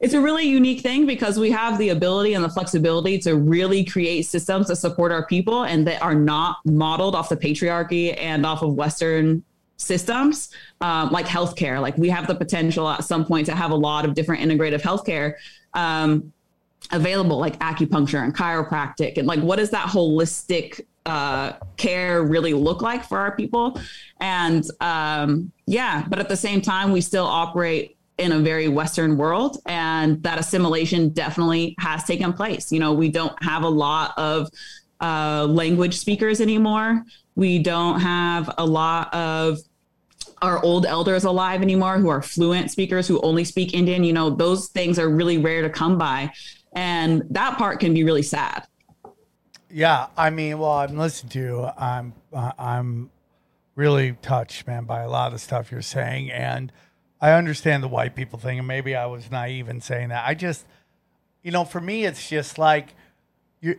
Speaker 6: it's a really unique thing because we have the ability and the flexibility to really create systems that support our people and that are not modeled off the patriarchy and off of Western systems um, like healthcare. Like we have the potential at some point to have a lot of different integrative healthcare um, available, like acupuncture and chiropractic, and like what does that holistic uh, care really look like for our people? And um, yeah, but at the same time, we still operate in a very Western world, and that assimilation definitely has taken place. You know, we don't have a lot of uh, language speakers anymore. We don't have a lot of our old elders alive anymore who are fluent speakers who only speak Indian. You know, those things are really rare to come by. And that part can be really sad.
Speaker 4: Yeah, I mean, well, I'm listening to you. I'm uh, I'm really touched, man, by a lot of stuff you're saying, and I understand the white people thing, and maybe I was naive in saying that. I just, you know, for me, it's just like you.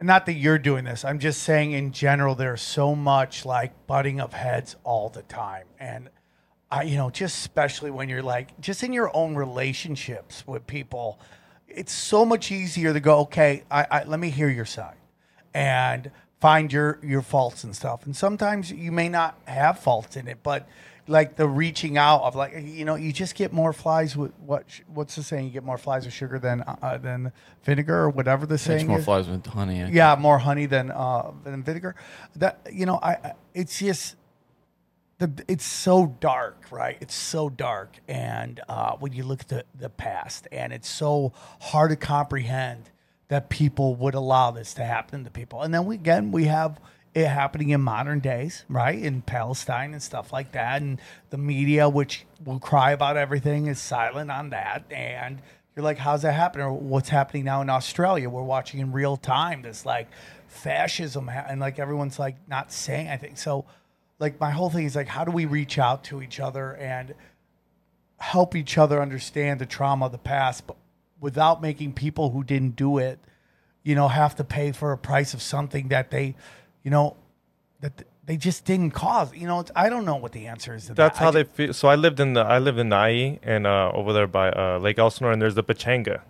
Speaker 4: Not that you're doing this. I'm just saying in general, there's so much like butting of heads all the time, and I, you know, just especially when you're like just in your own relationships with people, it's so much easier to go, okay, I, I let me hear your side, and find your your faults and stuff. And sometimes you may not have faults in it, but like the reaching out of like you know you just get more flies with what what's the saying you get more flies with sugar than uh, than vinegar or whatever the
Speaker 8: It's
Speaker 4: saying
Speaker 8: more
Speaker 4: is.
Speaker 8: flies with honey. I
Speaker 4: Yeah, more honey than uh, than vinegar. That you know, I I- it's just the it's so dark, right? It's so dark, and uh, when you look at the the past, and it's so hard to comprehend that people would allow this to happen to people. And then we again we have it happening in modern days, right? In Palestine and stuff like that, and the media, which will cry about everything, is silent on that, and you're like, how's that happening? Or what's happening now in Australia? We're watching in real time this like fascism, and like everyone's like not saying anything. So, like my whole thing is like, how do we reach out to each other and help each other understand the trauma of the past, but without making people who didn't do it, you know, have to pay for a price of something that they, you know, that th- they just didn't cause. You know, it's, I don't know what the answer is. To
Speaker 7: That's
Speaker 4: that.
Speaker 7: how
Speaker 4: I
Speaker 7: they feel. So I lived in the I lived in Nai and uh, over there by uh, Lake Elsinore, and there's the Pechanga,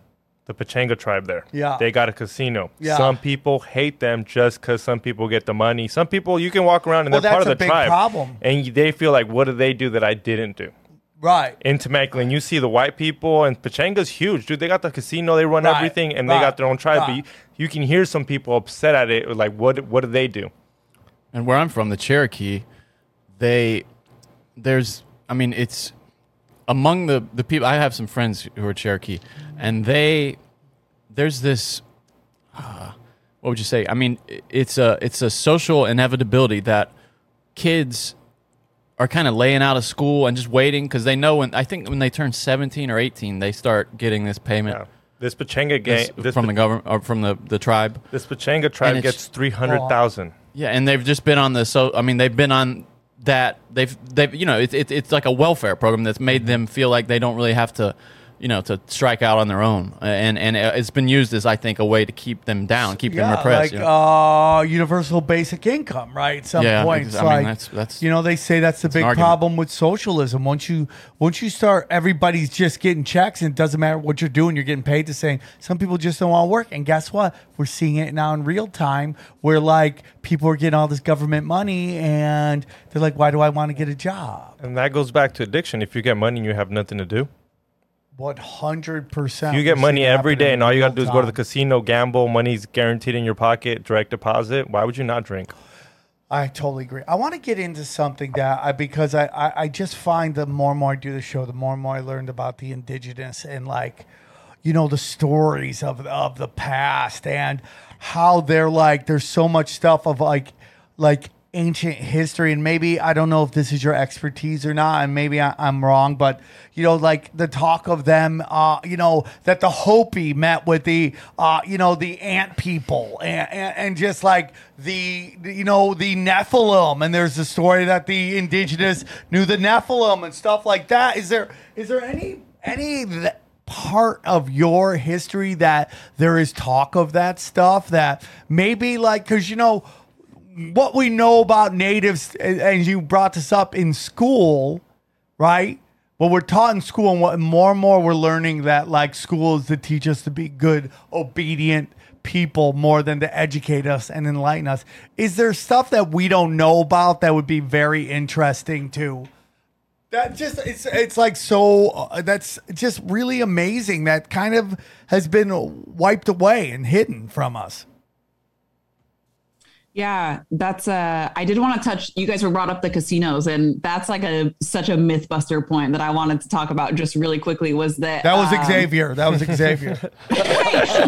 Speaker 7: the Pechanga tribe there.
Speaker 4: Yeah.
Speaker 7: they got a casino.
Speaker 4: Yeah.
Speaker 7: Some people hate them just because some people get the money. Some people you can walk around and
Speaker 4: Well,
Speaker 7: they're part of the
Speaker 4: big
Speaker 7: tribe,
Speaker 4: problem.
Speaker 7: and they feel like, what did they do that I didn't do?
Speaker 4: right.
Speaker 7: In Temecula, and you see the white people, and Pechanga's huge, dude. They got the casino, they run
Speaker 4: Right,
Speaker 7: everything, and they got their own tribe. But
Speaker 4: right.
Speaker 7: You, can hear some people upset at it, like, what what did they do?
Speaker 8: And where I'm from, the Cherokee, they there's I mean it's among the the people I have some friends who are Cherokee and they there's this uh, what would you say? I mean it's a it's a social inevitability that kids are kind of laying out of school and just waiting because they know when I think when they turn 17 or 18 they start getting this payment
Speaker 7: Yeah. This Pechanga
Speaker 8: this-
Speaker 7: gang, this,
Speaker 8: from
Speaker 7: Pa-
Speaker 8: the government or from the the tribe.
Speaker 7: this Pechanga tribe
Speaker 8: it's-
Speaker 7: gets three hundred thousand.
Speaker 8: Yeah, and they've just been on the so. I mean, they've been on that. They've they've you know it's it's it's like a welfare program that's made them feel like they don't really have to, you know, to strike out on their own. And and it's been used as I think a way to keep them down, keep them
Speaker 4: yeah,
Speaker 8: repressed.
Speaker 4: like
Speaker 8: you know?
Speaker 4: uh, universal basic income, right? At some
Speaker 8: Yeah,
Speaker 4: point,
Speaker 8: ex-
Speaker 4: it's
Speaker 8: I mean,
Speaker 4: like
Speaker 8: that's- that's-
Speaker 4: you know they say that's the
Speaker 8: an
Speaker 4: big problem with socialism. Once you once you start, everybody's just getting checks, and it doesn't matter what you're doing, you're getting paid to saying some people just don't want to work. And guess what? We're seeing it now in real time, where like people are getting all this government money, and they're like, "Why do I want to get a job?"
Speaker 7: And that goes back to addiction. If you get money and you have nothing to do,
Speaker 4: One hundred percent.
Speaker 7: you get money every day and all you got to do is go to the casino, gamble, money's guaranteed in your pocket, direct deposit, why would you not drink?
Speaker 4: I totally agree. I want to get into something that I because I, I I just find the more and more I do the show, the more and more I learned about the indigenous and like, you know, the stories of of the past and how they're like. There's so much stuff of like, like ancient history and maybe I don't know if this is your expertise or not, and maybe I, I'm wrong, but you know, like the talk of them, uh, you know, that the Hopi met with the, uh, you know, the ant people and, and, and just like the, you know, the Nephilim, and there's the story that the indigenous knew the Nephilim and stuff like that. Is there, is there any, any th- part of your history that there is talk of that stuff that maybe like because you know what we know about natives and you brought this up in school right? What we're taught in school and what more and more we're learning that like school is to teach us to be good obedient people more than to educate us and enlighten us. Is there stuff that we don't know about that would be very interesting to? That just it's it's like so uh, that's just really amazing that kind of has been wiped away and hidden from us
Speaker 6: Yeah, that's uh I did want to touch you guys were brought up the casinos and that's like a such a mythbuster point that I wanted to talk about just really quickly was that
Speaker 4: that was
Speaker 6: um,
Speaker 4: xavier that was xavier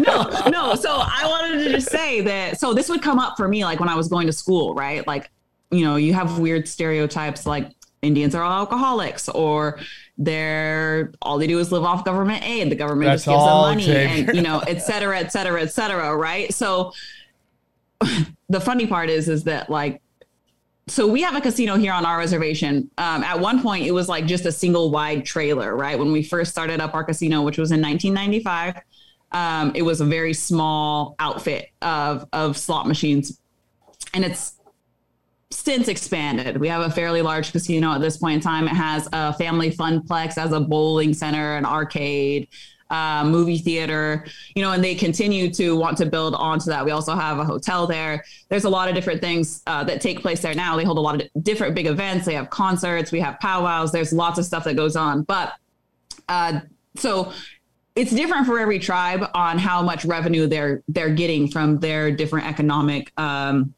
Speaker 6: no, no. So I wanted to just say that. So this would come up for me, like when I was going to school, right? Like, you know, you have weird stereotypes, like Indians are all alcoholics, or they're all they do is live off government aid. The government
Speaker 4: That's
Speaker 6: just gives them money,
Speaker 4: Xavier.
Speaker 6: and you know, et cetera, et cetera, et cetera. Right. So the funny part is, is that like so we have a casino here on our reservation. Um, at one point, it was like just a single wide trailer, right? When we first started up our casino, which was in 1995, um, it was a very small outfit of of slot machines, and it's since expanded. We have a fairly large casino at this point in time. It has a family funplex, as a bowling center, an arcade, uh, movie theater, you know, and they continue to want to build onto that. We also have a hotel there. There's a lot of different things uh, that take place there now. They hold a lot of different big events. They have concerts, we have powwows. There's lots of stuff that goes on, but uh, so it's different for every tribe on how much revenue they're they're getting from their different economic um,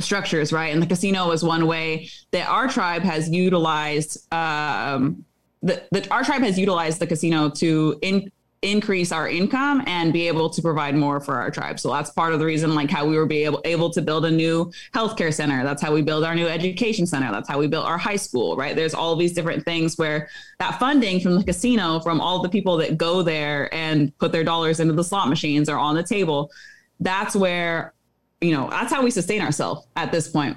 Speaker 6: structures, right? And the casino is one way that our tribe has utilized. Um, the, the our tribe has utilized the casino to in, increase our income and be able to provide more for our tribe. So that's part of the reason, like how we were be able able to build a new healthcare center. That's how we build our new education center. That's how we built our high school, right? There's all these different things where that funding from the casino, from all the people that go there and put their dollars into the slot machines or on the table, that's where you know that's how we sustain ourselves at this point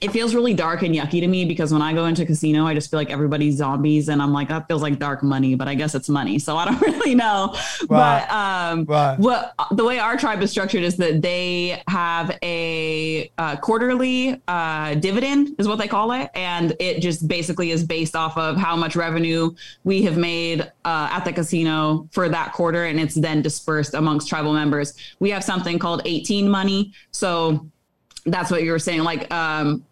Speaker 6: it feels really dark and yucky to me because when I go into a casino, I just feel like everybody's zombies, and I'm like, that feels like dark money, but I guess it's money, so I don't really know.
Speaker 4: Right.
Speaker 6: But um,
Speaker 4: Right.
Speaker 6: what the way our tribe is structured is that they have a uh, quarterly uh, dividend, is what they call it, and it just basically is based off of how much revenue we have made uh, at the casino for that quarter, and it's then dispersed amongst tribal members. We have something called 18 money, so that's what you were saying like um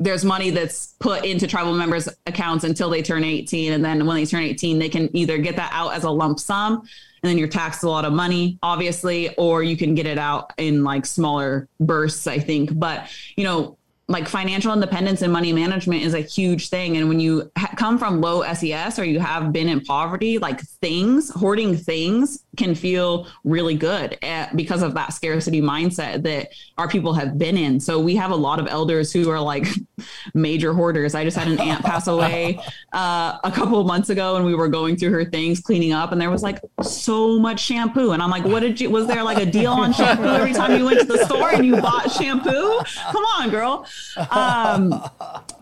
Speaker 6: there's money that's put into tribal members accounts until they turn 18 and then when they turn 18 they can either get that out as a lump sum and then you're taxed a lot of money obviously or you can get it out in like smaller bursts i think. But you know like financial independence and money management is a huge thing. And when you ha- come from low ses or you have been in poverty like things hoarding things can feel really good eh, because of that scarcity mindset that our people have been in. So we have a lot of elders who are like major hoarders. I just had an aunt pass away uh, a couple of months ago and we were going through her things cleaning up and there was like so much shampoo. And i'm like what did you was there like a deal on shampoo every time you went to the store and you bought shampoo? Come on girl um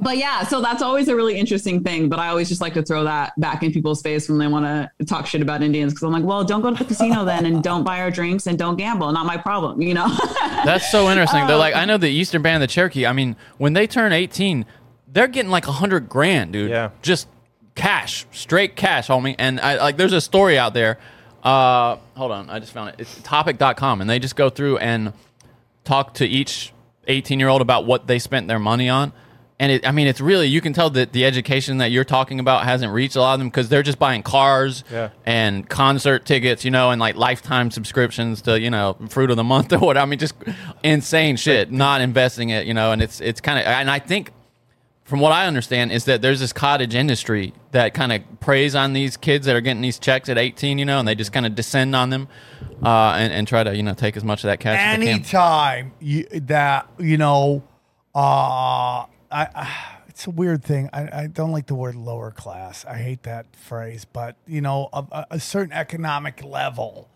Speaker 6: but yeah so that's always a really interesting thing but i always just like to throw that back in people's face when they want to talk shit about indians because i'm like well don't go to the casino then and don't buy our drinks and don't gamble not my problem you know
Speaker 8: That's so interesting. They're like, I know the Eastern Band of the Cherokee. I mean, when they turn 18, they're getting like a hundred grand, dude.
Speaker 7: Yeah.
Speaker 8: Just cash, straight cash, homie. And I like, there's a story out there. Uh, hold on, I just found it. It's topic.com, and they just go through and talk to each 18 year old about what they spent their money on. And it, I mean, it's really, you can tell that the education that you're talking about hasn't reached a lot of them because they're just buying cars
Speaker 7: Yeah.
Speaker 8: and concert tickets, you know, and like lifetime subscriptions to, you know, fruit of the month or what. I mean, just insane shit, not investing it, you know, and it's, it's kind of, and I think from what I understand is that there's this cottage industry that kind of preys on these kids that are getting these checks at 18, you know, and they just kind of descend on them uh, and, and try to, you know, take as much of that cash
Speaker 4: anytime you, that you know uh I, I it's a weird thing. I, I don't like the word lower class. I hate that phrase but you know a- a certain economic level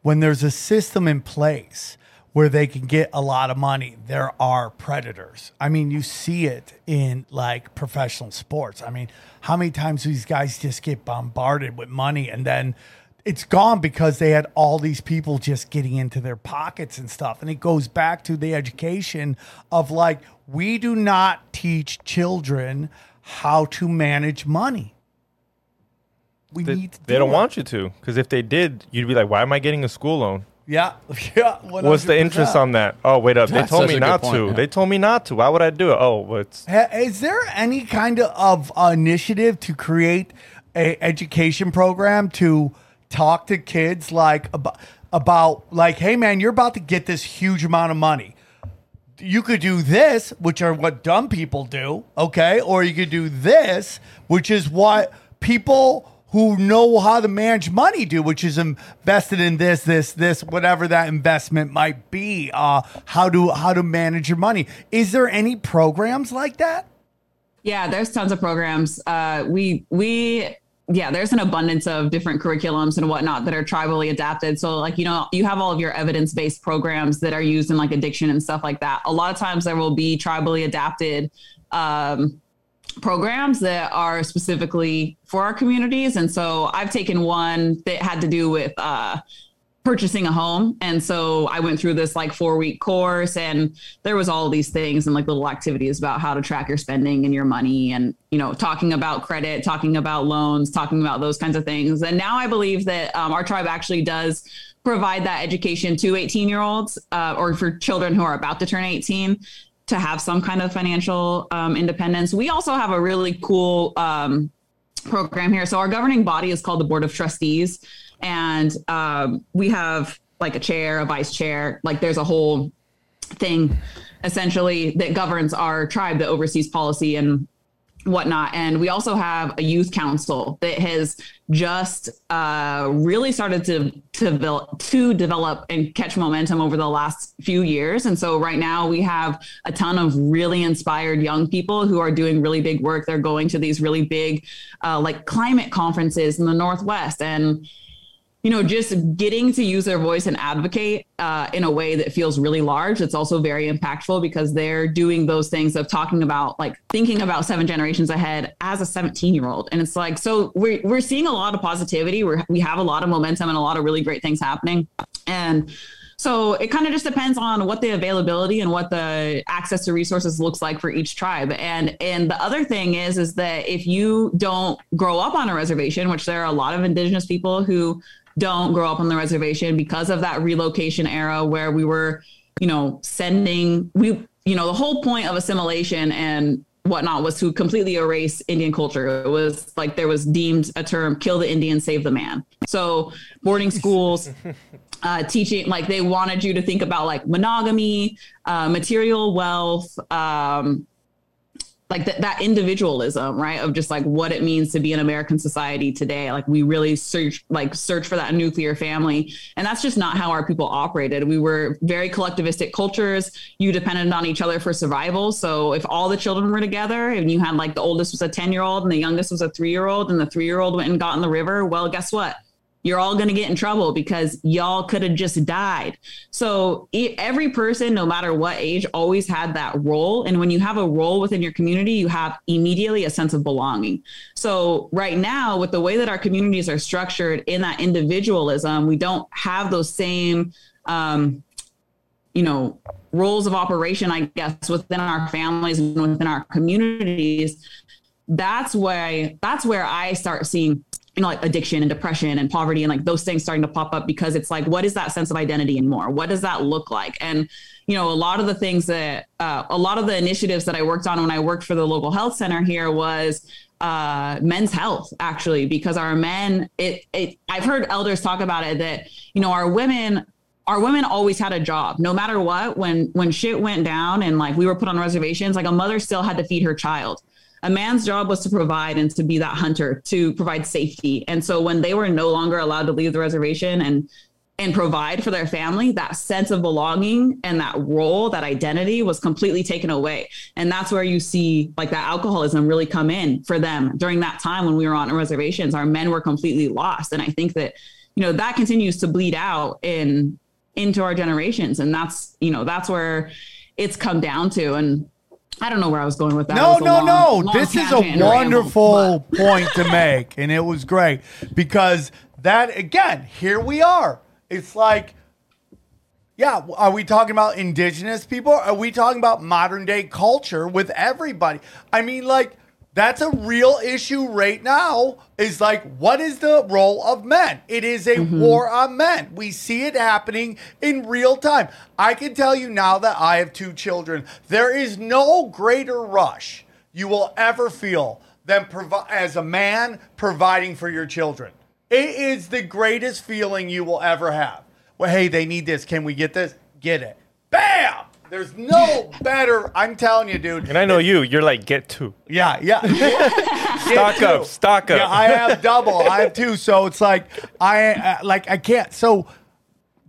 Speaker 4: when there's a system in place where they can get a lot of money there are predators i mean you see it in like professional sports i mean how many times do these guys just get bombarded with money and then it's gone because they had all these people just getting into their pockets and stuff. And it goes back to the education of like, we do not teach children how to manage money. We
Speaker 7: They,
Speaker 4: need to
Speaker 7: they
Speaker 4: do
Speaker 7: don't
Speaker 4: it.
Speaker 7: want you to, because if they did, you'd be like, "Why am I getting a school loan?
Speaker 4: Yeah, yeah.
Speaker 7: What's the interest on that? Oh, wait up, they
Speaker 8: That's
Speaker 7: told me not
Speaker 8: point,
Speaker 7: to.
Speaker 8: yeah.
Speaker 7: They told me not to. Why would I do it? Oh,
Speaker 4: what's Is there any kind of uh, initiative to create a education program to talk to kids like about, about like, hey man, you're about to get this huge amount of money. You could do this, which are what dumb people do, okay, or you could do this, which is what people who know how to manage money do, which is invested in this, this, this, whatever that investment might be. Uh, how to how to manage your money. Is there any programs like that?
Speaker 6: Yeah, there's tons of programs. Uh, we we yeah, there's an abundance of different curriculums and whatnot that are tribally adapted. So like you know, you have all of your evidence based programs that are used in like addiction and stuff like that. A lot of times there will be tribally adapted. Um, programs that are specifically for our communities. And so i've taken one that had to do with uh purchasing a home. And so i went through this like four week course and there was all these things and like little activities about how to track your spending and your money and you know talking about credit talking about loans talking about those kinds of things. And now i believe that um, our tribe actually does provide that education to 18 year olds uh, or for children who are about to turn 18 to have some kind of financial um, independence we also have a really cool um, program here. So our governing body is called the Board of Trustees, and um, we have like a chair, a vice chair. Like there's a whole thing essentially that governs our tribe that oversees policy and whatnot. And we also have a youth council that has just uh, really started to to develop, to develop and catch momentum over the last few years. And so right now we have a ton of really inspired young people who are doing really big work. They're going to these really big uh, like climate conferences in the Northwest and you know, just getting to use their voice and advocate uh, in a way that feels really large. It's also very impactful because they're doing those things of talking about, like, thinking about seven generations ahead as a 17 year old. And it's like, so we're, we're seeing a lot of positivity. We're, we have a lot of momentum and a lot of really great things happening. And so it kind of just depends on what the availability and what the access to resources looks like for each tribe. And and the other thing is is that if you don't grow up on a reservation, which there are a lot of indigenous people who don't grow up on the reservation because of that relocation era where we were, you know, sending we you know, the whole point of assimilation and whatnot was to completely erase Indian culture. It was like there was deemed a term kill the Indian, save the man. So boarding schools uh, teaching like they wanted you to think about like monogamy uh, material wealth um, like th- that individualism right? Of just like what it means to be in american society today. Like we really search like search for that nuclear family. And that's just not how our people operated. We were very collectivistic cultures. You depended on each other for survival. So if all the children were together and you had like the oldest was a 10 year old and the youngest was a three year old and the three year old went and got in the river well guess what you're all going to get in trouble because y'all could have just died. So every person, no matter what age, always had that role. And when you have a role within your community, you have immediately a sense of belonging. So right now, with the way that our communities are structured in that individualism, we don't have those same, um, you know, roles of operation, I guess, within our families and within our communities. That's why that's where I start seeing you know, like addiction and depression and poverty and like those things starting to pop up because it's like, what is that sense of identity and more? What does that look like? And, you know, a lot of the things that, uh, a lot of the initiatives that I worked on when I worked for the local health center here was uh, men's health, actually, because our men, it, it, I've heard elders talk about it that, you know, our women, our women always had a job no matter what when when shit went down and like we were put on reservations like a mother still had to feed her child a man's job was to provide and to be that hunter to provide safety. And so when they were no longer allowed to leave the reservation and and provide for their family that sense of belonging and that role that identity was completely taken away. And that's where you see like that alcoholism really come in for them. During that time when we were on reservations our men were completely lost. And i think that you know that continues to bleed out in into our generations. And that's you know that's where it's come down to. And I don't know where I was going with that.
Speaker 4: No, no,
Speaker 6: long-
Speaker 4: no.
Speaker 6: long
Speaker 4: This is a wonderful
Speaker 6: but-
Speaker 4: point to make, and it was great because that again, here we are. It's like, yeah, are we talking about indigenous people? Are we talking about modern day culture with everybody? I mean, like. That's a real issue right now. Is like, what is the role of men? It is a mm-hmm. war on men. We see it happening in real time. I can tell you now that I have two children, there is no greater rush you will ever feel than provi- as a man providing for your children. It is the greatest feeling you will ever have. Well, hey, they need this. Can we get this? Get it. Bam! There's no better. I'm telling you, dude.
Speaker 7: And I know you. You're like get two.
Speaker 4: Yeah, yeah.
Speaker 7: Stock
Speaker 4: Get
Speaker 7: up. Stock up.
Speaker 4: Yeah, I have double. I have two. So it's like I uh, like I can't. So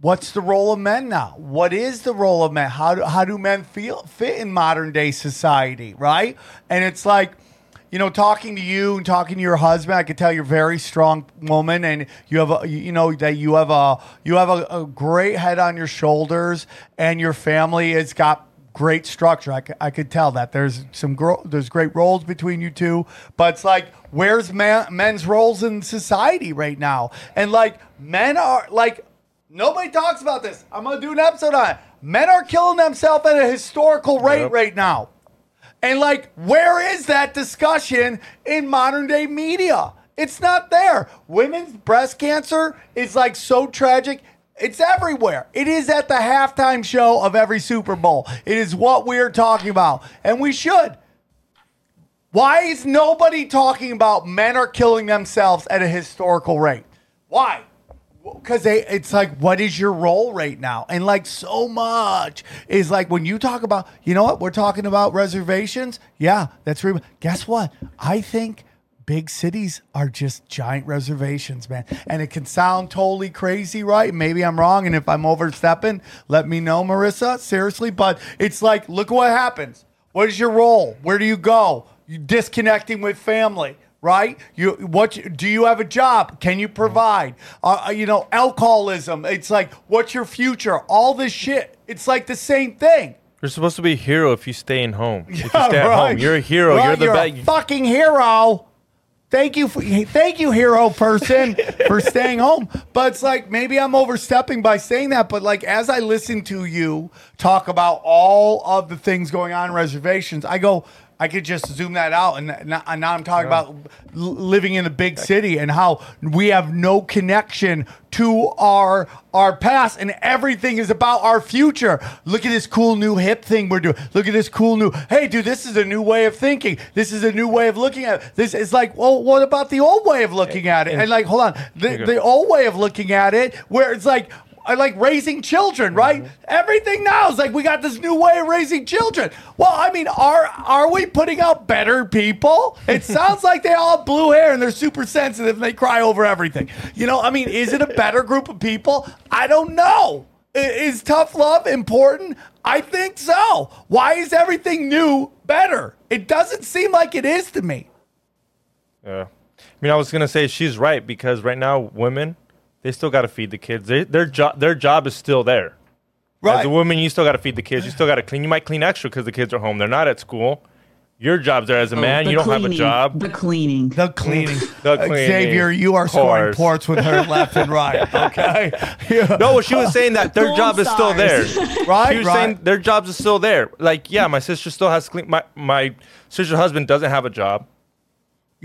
Speaker 4: what's the role of men now? What is the role of men? How do how do men feel fit in modern day society? Right? And it's like. You know, talking to you and talking to your husband, I could tell you're a very strong woman, and you have a, you know, that you have a, you have a, a great head on your shoulders, and your family has got great structure. I, c- I could tell that there's some gro- there's great roles between you two, but it's like where's man, men's roles in society right now? And like men are like nobody talks about this. I'm gonna do an episode on it. Men are killing themselves at a historical rate
Speaker 7: Yep.
Speaker 4: right now. And like, where is that discussion in modern day media? It's not there. Women's breast cancer is like so tragic. It's everywhere. It is at the halftime show of every Super Bowl. It is what we're talking about. And we should. Why is nobody talking about men are killing themselves at a historical rate? Why? Because they, it's like, what is your role right now? And like, so much is like when you talk about, you know what, we're talking about reservations. Yeah, that's real. Guess what? I think big cities are just giant reservations, man. And it can sound totally crazy, right? Maybe I'm wrong. And if I'm overstepping, let me know, Marissa. Seriously. But it's like, look what happens. What is your role? Where do you go? You disconnecting with family, right? You what do you have a job? Can you provide? Uh, uh, you know, alcoholism. It's like what's your future? All this shit. It's like the same thing.
Speaker 7: You're supposed to be a hero if you stay in home. if you
Speaker 4: Yeah,
Speaker 7: stay at
Speaker 4: right.
Speaker 7: home, you're a hero.
Speaker 4: Right,
Speaker 7: you're the best.
Speaker 4: fucking hero. Thank you for thank you, hero person, for staying home. But it's like maybe I'm overstepping by saying that. But like as I listen to you talk about all of the things going on in reservations, I go, I could just zoom that out, and now, and now I'm talking about l- living in a big city and how we have no connection to our our past, and everything is about our future. Look at this cool new hip thing we're doing. Look at this cool new. Hey, dude, this is a new way of thinking. This is a new way of looking at it. This is like, well, what about the old way of looking at it? And like, hold on, the, the old way of looking at it, where it's like. I like raising children, right?
Speaker 7: Mm-hmm.
Speaker 4: Everything now is like we got this new way of raising children. Well, I mean, are are we putting out better people? It sounds like they all have blue hair and they're super sensitive and they cry over everything. You know, I mean, is it a better group of people? I don't know. Is tough love important? I think so. Why is everything new better? It doesn't seem like it is to me.
Speaker 7: Yeah. I mean, I was gonna say she's right because right now women, they still got to feed the kids. They, their job, their job is still there.
Speaker 4: Right.
Speaker 7: As a woman, you still got to feed the kids. You still got to clean. You might clean extra because the kids are home. They're not at school. Your job's there as a man.
Speaker 6: The
Speaker 7: You don't have a job.
Speaker 6: The cleaning.
Speaker 4: The cleaning.
Speaker 7: The
Speaker 4: Uh,
Speaker 7: cleaning.
Speaker 4: Xavier, you are scoring
Speaker 7: Course.
Speaker 4: ports with her left and right. Okay. Yeah.
Speaker 7: No, she was saying that their
Speaker 6: Gold
Speaker 7: job is still there.
Speaker 4: Right,
Speaker 7: She was
Speaker 4: right.
Speaker 7: saying their jobs is still there. Like, yeah, my sister still has to clean. My my sister's husband doesn't have a job.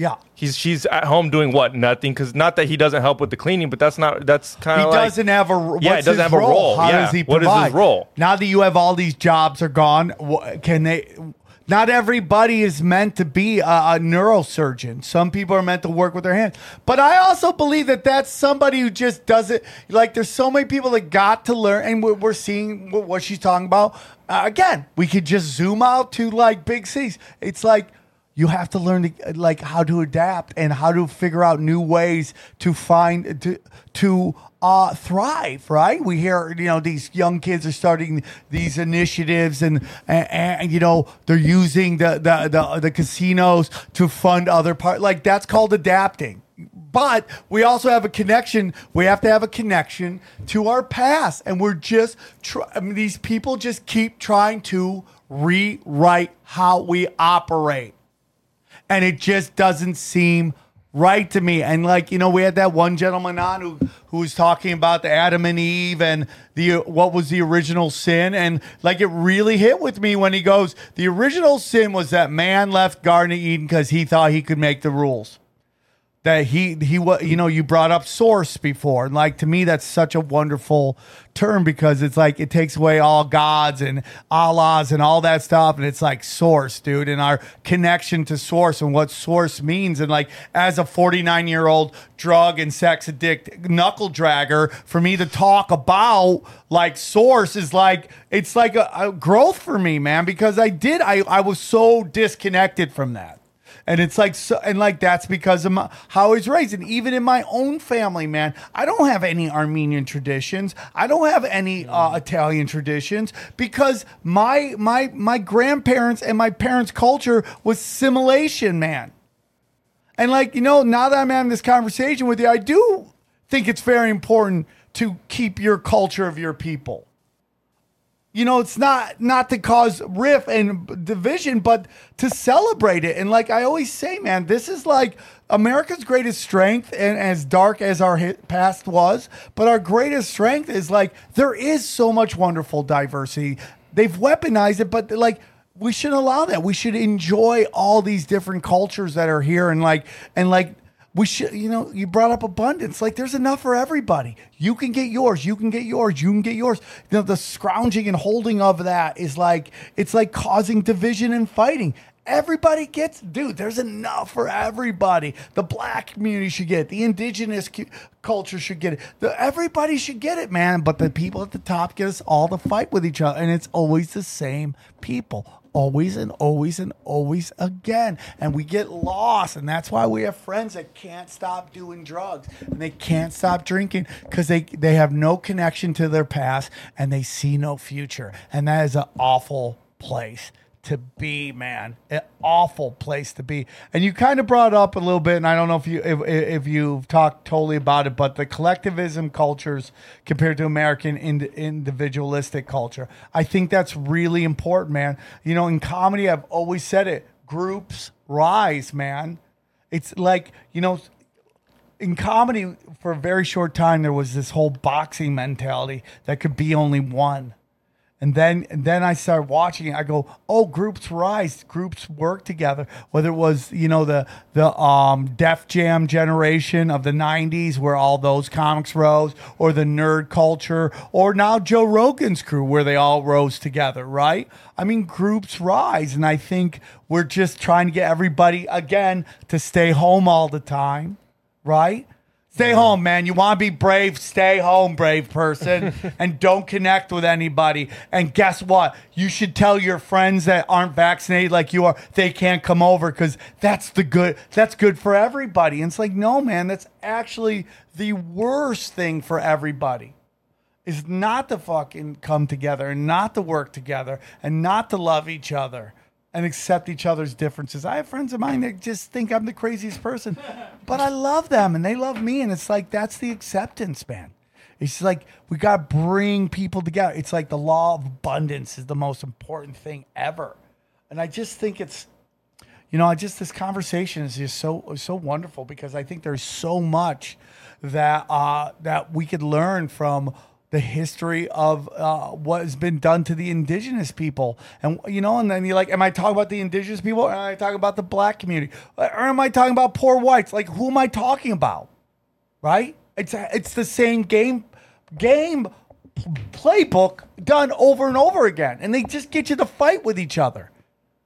Speaker 4: Yeah.
Speaker 7: He's she's at home doing what? Nothing. Because not that he doesn't help with the cleaning, but that's not. That's kind
Speaker 4: He
Speaker 7: of like
Speaker 4: doesn't have a what's
Speaker 7: Yeah, he doesn't have a role.
Speaker 4: How
Speaker 7: Yeah.
Speaker 4: does he
Speaker 7: What is his role?
Speaker 4: Now that you have all these jobs are gone, can they? Not everybody is meant to be a, a neurosurgeon. Some people are meant to work with their hands. But I also believe that that's somebody who just does it. Like there's so many people that got to learn, and we're, we're seeing what she's talking about. Uh, again, we could just zoom out to like big cities. It's like you have to learn to, like how to adapt and how to figure out new ways to find to to uh, thrive. Right? We hear you know these young kids are starting these initiatives and and, and you know they're using the, the the the casinos to fund other part. Like that's called adapting. But we also have a connection. We have to have a connection to our past, and we're just. Try, I mean, these people just keep trying to rewrite how we operate. And it just doesn't seem right to me. And like, you know, we had that one gentleman on who who was talking about the Adam and Eve and the what was the original sin and like it really hit with me when he goes, the original sin was that man left Garden of Eden cuz he thought he could make the rules that he he was you know you brought up source before. And like to me that's such a wonderful term because it's like it takes away all gods and allahs and all that stuff. And it's like source dude and our connection to source and what source means. And like as a 49 year old drug and sex addict knuckle dragger for me to talk about like source is like it's like a, a growth for me man because i did i i was so disconnected from that and it's like, so, and like that's because of my, how I was raised. And even in my own family, man, I don't have any Armenian traditions. I don't have any uh, Italian traditions because my my my grandparents and my parents' culture was simulation, man. And like you know, now that I'm having this conversation with you, I do think it's very important to keep your culture of your people you know it's not not to cause rift and division but to celebrate it. And like i always say man this is like america's greatest strength and as dark as our past was but our greatest strength is like there is so much wonderful diversity. They've weaponized it but like we shouldn't allow that. We should enjoy all these different cultures that are here and like and like we should, you know, you brought up abundance. Like there's enough for everybody. You can get yours. You can get yours. You can get yours. You know, the scrounging and holding of that is like, it's like causing division and fighting. Everybody gets, dude, there's enough for everybody. The black community should get it. The indigenous cu- culture should get it. The, everybody should get it, man. But the people at the top get us all to fight with each other. And it's always the same people always and always and always again. And we get lost. And that's why we have friends that can't stop doing drugs and they can't stop drinking because they, they have no connection to their past and they see no future. And that is an awful place to be, man. An awful place to be. And you kind of brought up a little bit, and I don't know if you if, if you've talked totally about it, but the collectivism cultures compared to American ind- individualistic culture. I think that's really important, man. You know, in comedy, I've always said it: groups rise, man. It's like you know. In comedy, for a very short time, there was this whole boxing mentality that could be only one. And then and then I started watching. I go, oh, groups rise, groups work together. Whether it was you know the the um, Def Jam generation of the '90s, where all those comics rose, or the nerd culture, or now Joe Rogan's crew, where they all rose together. Right? I mean, groups rise, and I think we're just trying to get everybody again to stay home all the time. Right? Stay home, man. You want to be brave? Stay home, brave person, and don't connect with anybody. And guess what? You should tell your friends that aren't vaccinated like you are they can't come over because that's the good. That's good for everybody. And it's like, no, man. That's actually the worst thing for everybody. Is not to fucking come together and not to work together and not to love each other and accept each other's differences. I have friends of mine that just think I'm the craziest person, but I love them and they love me. And it's like, that's the acceptance, man. It's like we got to bring people together. It's like the law of abundance is the most important thing ever. And I just think it's, you know, I just this conversation is just so so wonderful because I think there's so much that uh, that we could learn from the history of uh, what has been done to the indigenous people, and you know, and then you're like, am I talking about the indigenous people, or am I talking about the black community, or am I talking about poor whites? Like, who am I talking about? Right? It's it's the same game game playbook done over and over again, and they just get you to fight with each other.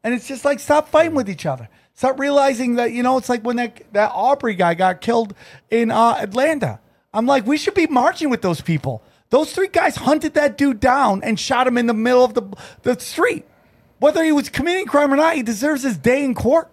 Speaker 4: And it's just like stop fighting with each other. Stop realizing that you know it's like when that that Aubrey guy got killed in uh, Atlanta. I'm like, we should be marching with those people. Those three guys hunted that dude down and shot him in the middle of the the street. Whether he was committing crime or not, he deserves his day in court.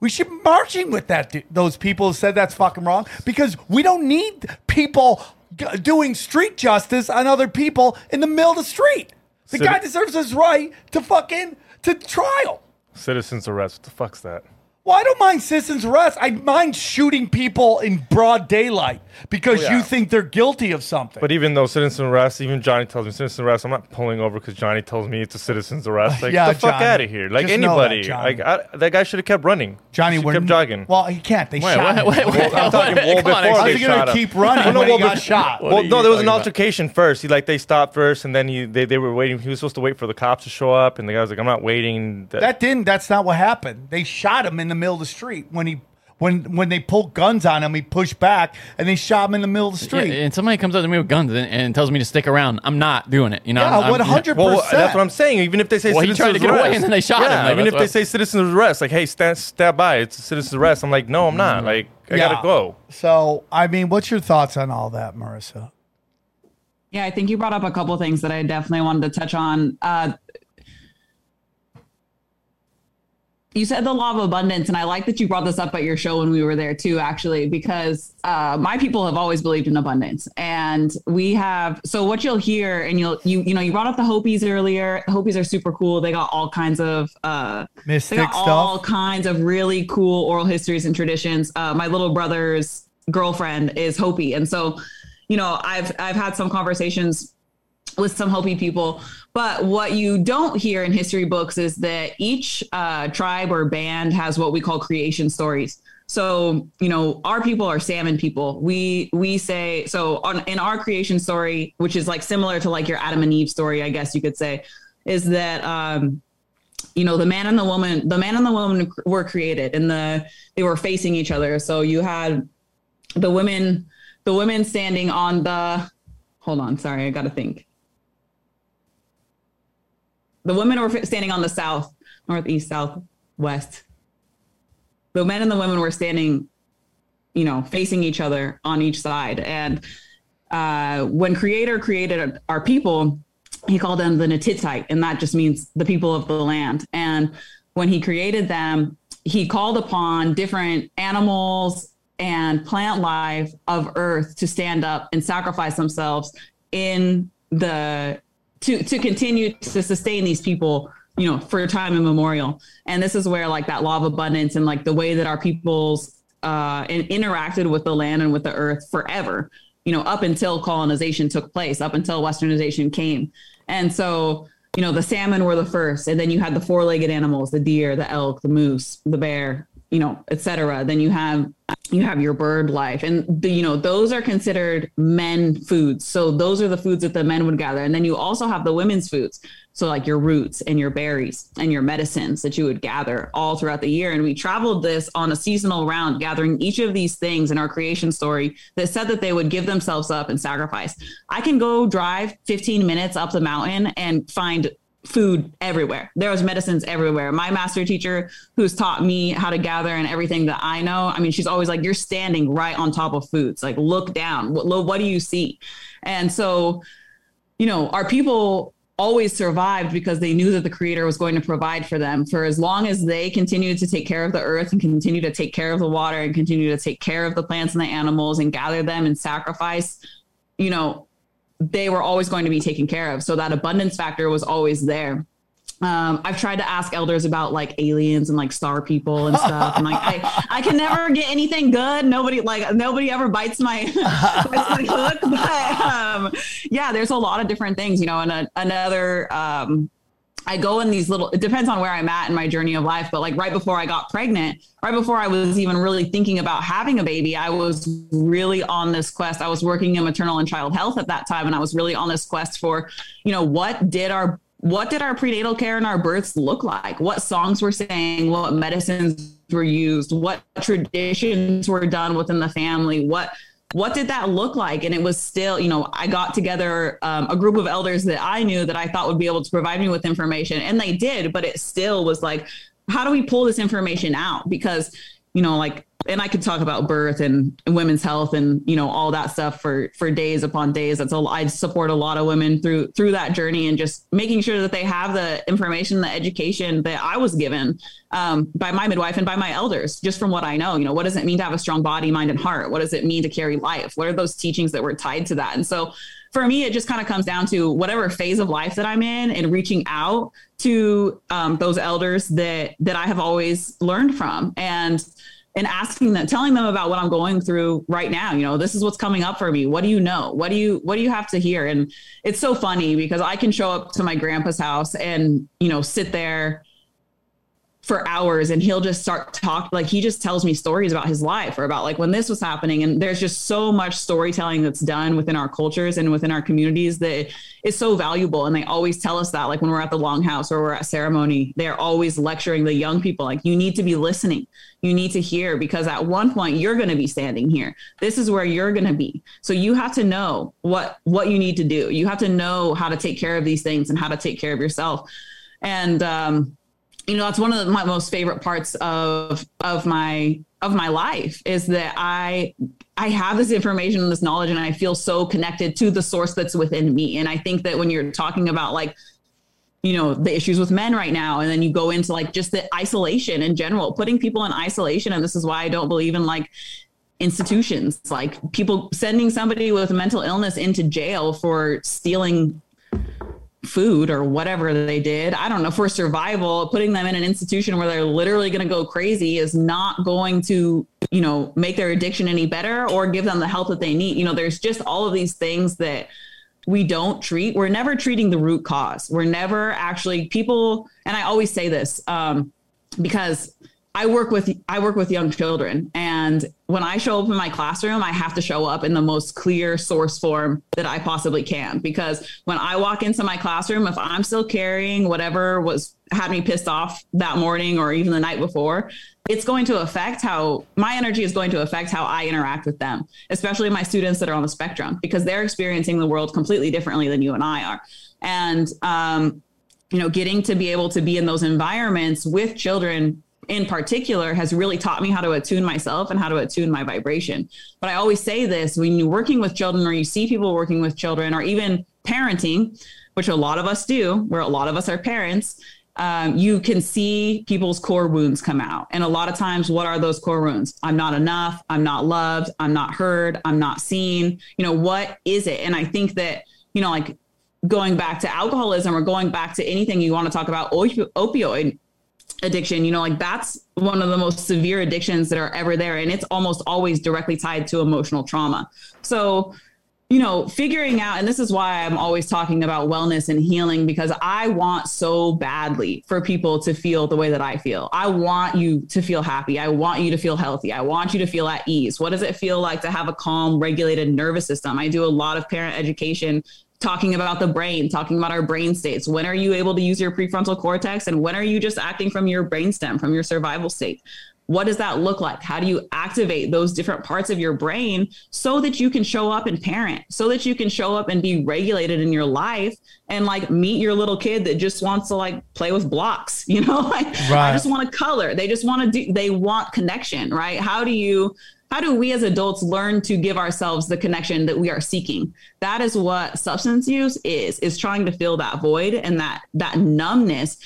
Speaker 4: We should be marching with that. du- Those people who said that's fucking wrong because we don't need people g- doing street justice on other people in the middle of the street. The
Speaker 7: So
Speaker 4: guy deserves his right to fucking to trial.
Speaker 7: Citizens arrest. What the fuck's that?
Speaker 4: Well, I don't mind citizens arrest. I mind shooting people in broad daylight because
Speaker 7: Oh, yeah.
Speaker 4: you think they're guilty of something.
Speaker 7: But even though citizen arrest, even Johnny tells me citizen arrest, I'm not pulling over because Johnny tells me it's a citizen's arrest. Like,
Speaker 4: Yeah,
Speaker 7: get the fuck out of here. Like
Speaker 4: Just know that,
Speaker 7: anybody. Like I, that guy should have kept running.
Speaker 4: Johnny,
Speaker 7: Should
Speaker 4: we're
Speaker 7: kept jogging.
Speaker 4: Well, he can't. They
Speaker 8: Wait,
Speaker 4: shot him.
Speaker 8: wait, wait, wait.
Speaker 7: I'm talking well
Speaker 8: Come
Speaker 7: before
Speaker 8: on,
Speaker 7: they
Speaker 4: How's he
Speaker 7: shot
Speaker 4: gonna
Speaker 7: him.
Speaker 4: keep running
Speaker 7: Well, no,
Speaker 4: when
Speaker 7: well,
Speaker 4: he got
Speaker 7: bef-
Speaker 4: shot?
Speaker 7: Well, no, there was an
Speaker 8: talking about?
Speaker 7: altercation first. He like they stopped first, and then he they, they were waiting. He was supposed to wait for the cops to show up, and the guy was like, "I'm not waiting." That,
Speaker 4: That didn't. That's not what happened. They shot him in the middle of the street when he when when they pulled guns on him. He pushed back and they shot him in the middle of the
Speaker 8: Yeah,
Speaker 4: street.
Speaker 8: and somebody comes up to me with guns and, and tells me to stick around. I'm not doing it. You know,
Speaker 4: Yeah,
Speaker 8: I'm- I'm-
Speaker 4: 100%.
Speaker 7: well, that's what I'm saying. Even if they say
Speaker 8: Well, he
Speaker 7: citizen's
Speaker 8: tried to get away
Speaker 7: arrest,
Speaker 8: and then they shot him,
Speaker 7: yeah,
Speaker 8: though.
Speaker 7: even if
Speaker 8: That's
Speaker 7: they
Speaker 8: what-
Speaker 7: say citizen's arrest, like, hey, stand, stand by, it's a citizen's arrest. I'm like, no, I'm not. Like, I
Speaker 4: Yeah.
Speaker 7: gotta go.
Speaker 4: So, I mean, what's your thoughts on all that, Marissa?
Speaker 6: Yeah, I think you brought up a couple things that I definitely wanted to touch on. Uh, you said the law of abundance, and I like that you brought this up at your show when we were there too, actually, because uh, my people have always believed in abundance, and we have. So what you'll hear, and you'll you you know you brought up the Hopis earlier. Hopis are super cool. They got all kinds of uh,
Speaker 4: Mystic
Speaker 6: they got
Speaker 4: stuff?
Speaker 6: all kinds of really cool oral histories and traditions. Uh, my little brother's girlfriend is Hopi, and so you know I've I've had some conversations with some Hopi people. But what you don't hear in history books is that each uh, tribe or band has what we call creation stories. So you know, our people are salmon people. We we say so on in our creation story, which is like similar to like your Adam and Eve story, I guess you could say, is that um, you know the man and the woman the man and the woman were created and the they were facing each other so you had the women the women standing on the hold on sorry i gotta think the women were standing on the south northeast south west the men and the women were standing you know facing each other on each side and uh, when creator created our people he called them the Natittite, and that just means the people of the land. And when he created them, he called upon different animals and plant life of earth to stand up and sacrifice themselves in the to to continue to sustain these people you know for time immemorial and this is where like that law of abundance and like the way that our peoples uh in, interacted with the land and with the earth forever you know up until colonization took place up until westernization came. And so you know the salmon were the first and then you had the four-legged animals the deer the elk the moose the bear you know etc then you have you have your bird life. And the, you know those are considered men foods. So those are the foods that the men would gather. And then you also have the women's foods. So like your roots and your berries and your medicines that you would gather all throughout the year. And we traveled this on a seasonal round gathering each of these things in our creation story that said that they would give themselves up and sacrifice. I can go drive 15 minutes up the mountain and find food everywhere. There was medicines everywhere. My master teacher who's taught me how to gather and everything that I know, I mean, she's always like, you're standing right on top of foods. Like, look down. What, what do you see? And so, you know, our people always survived because they knew that the creator was going to provide for them for as long as they continued to take care of the earth and continue to take care of the water and continue to take care of the plants and the animals and gather them and sacrifice you know they were always going to be taken care of. So that abundance factor was always there. Um, I've tried to ask elders about like aliens and like star people and stuff, and like I, I can never get anything good. Nobody like nobody ever bites my, bites my hook. But um, yeah, there's a lot of different things, you know. And a, another, um, I go in these little. It depends on where I'm at in my journey of life, but like right before I got pregnant, right before I was even really thinking about having a baby, I was really on this quest. I was working in maternal and child health at that time, and I was really on this quest for, you know, what did our what did our prenatal care and our births look like? What songs were sang? What medicines were used? What traditions were done within the family? What what did that look like? And it was still, you know, I got together um, a group of elders that I knew that I thought would be able to provide me with information, and they did. But it still was like, how do we pull this information out? Because you know, like, and I could talk about birth and, and women's health and you know all that stuff for for days upon days. That's a I support a lot of women through through that journey and just making sure that they have the information, the education that I was given um, by my midwife and by my elders, just from what I know. You know, what does it mean to have a strong body, mind, and heart? What does it mean to carry life? What are those teachings that were tied to that? And so for me, it just kind of comes down to whatever phase of life that I'm in and reaching out to um, those elders that that I have always learned from and and asking them telling them about what i'm going through right now you know this is what's coming up for me. What do you know? What do you what do you have to hear? And it's so funny because i can show up to my grandpa's house and you know sit there for hours and he'll just start talk like he just tells me stories about his life or about like when this was happening. And there's just so much storytelling that's done within our cultures and within our communities that is so valuable. And they always tell us that like when we're at the longhouse or we're at ceremony they're always lecturing the young people like you need to be listening. You need to hear because at one point you're going to be standing here. This is where you're going to be. So you have to know what what you need to do. You have to know how to take care of these things and how to take care of yourself. And um you know that's one of the, my most favorite parts of of my of my life is that i i have this information and this knowledge and i feel so connected to the source that's within me. And i think that when you're talking about like you know the issues with men right now and then you go into like just the isolation in general putting people in isolation and this is why i don't believe in like institutions like people sending somebody with mental illness into jail for stealing food or whatever they did. I don't know, for survival, putting them in an institution where they're literally going to go crazy is not going to, you know, make their addiction any better or give them the help that they need. You know, there's just all of these things that we don't treat. We're never treating the root cause. We're never actually people, and I always say this um, because I work with I work with young children. And when I show up in my classroom I have to show up in the most clear source form that I possibly can. Because when I walk into my classroom if I'm still carrying whatever was had me pissed off that morning or even the night before it's going to affect how my energy is going to affect how I interact with them especially my students that are on the spectrum because they're experiencing the world completely differently than you and I are. And um you know getting to be able to be in those environments with children in particular has really taught me how to attune myself and how to attune my vibration. But I always say this when you're working with children or you see people working with children or even parenting, which a lot of us do, where a lot of us are parents, um, you can see people's core wounds come out. And a lot of times, what are those core wounds? I'm not enough. I'm not loved. I'm not heard. I'm not seen. You know, what is it? And I think that, you know, like going back to alcoholism or going back to anything you want to talk about opioid addiction, you know, like that's one of the most severe addictions that are ever there. And it's almost always directly tied to emotional trauma. So, you know, figuring out, and this is why I'm always talking about wellness and healing because I want so badly for people to feel the way that I feel. I want you to feel happy. I want you to feel healthy. I want you to feel at ease. What does it feel like to have a calm, regulated nervous system? I do a lot of parent education talking about the brain, talking about our brain states. When are you able to use your prefrontal cortex? And when are you just acting from your brainstem, from your survival state? What does that look like? How do you activate those different parts of your brain so that you can show up and parent, so that you can show up and be regulated in your life and like meet your little kid that just wants to like play with blocks, you know, like right. I just want to color. They just want to do, they want connection, right? How do you how do we as adults learn to give ourselves the connection that we are seeking that is what substance use is is trying to fill that void and that that numbness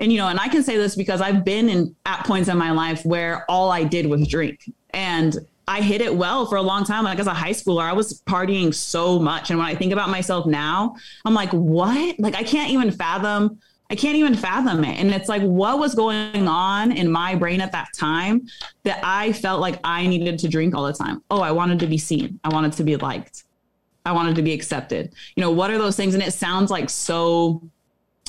Speaker 6: and you know and i can say this because i've been in at points in my life where all i did was drink and I hit it well for a long time. Like as a high schooler, I was partying so much. And when I think about myself now, I'm like, what? Like I can't even fathom I can't even fathom it. And it's like, what was going on in my brain at that time that I felt like I needed to drink all the time? Oh, I wanted to be seen. I wanted to be liked. I wanted to be accepted. You know, what are those things? And it sounds like so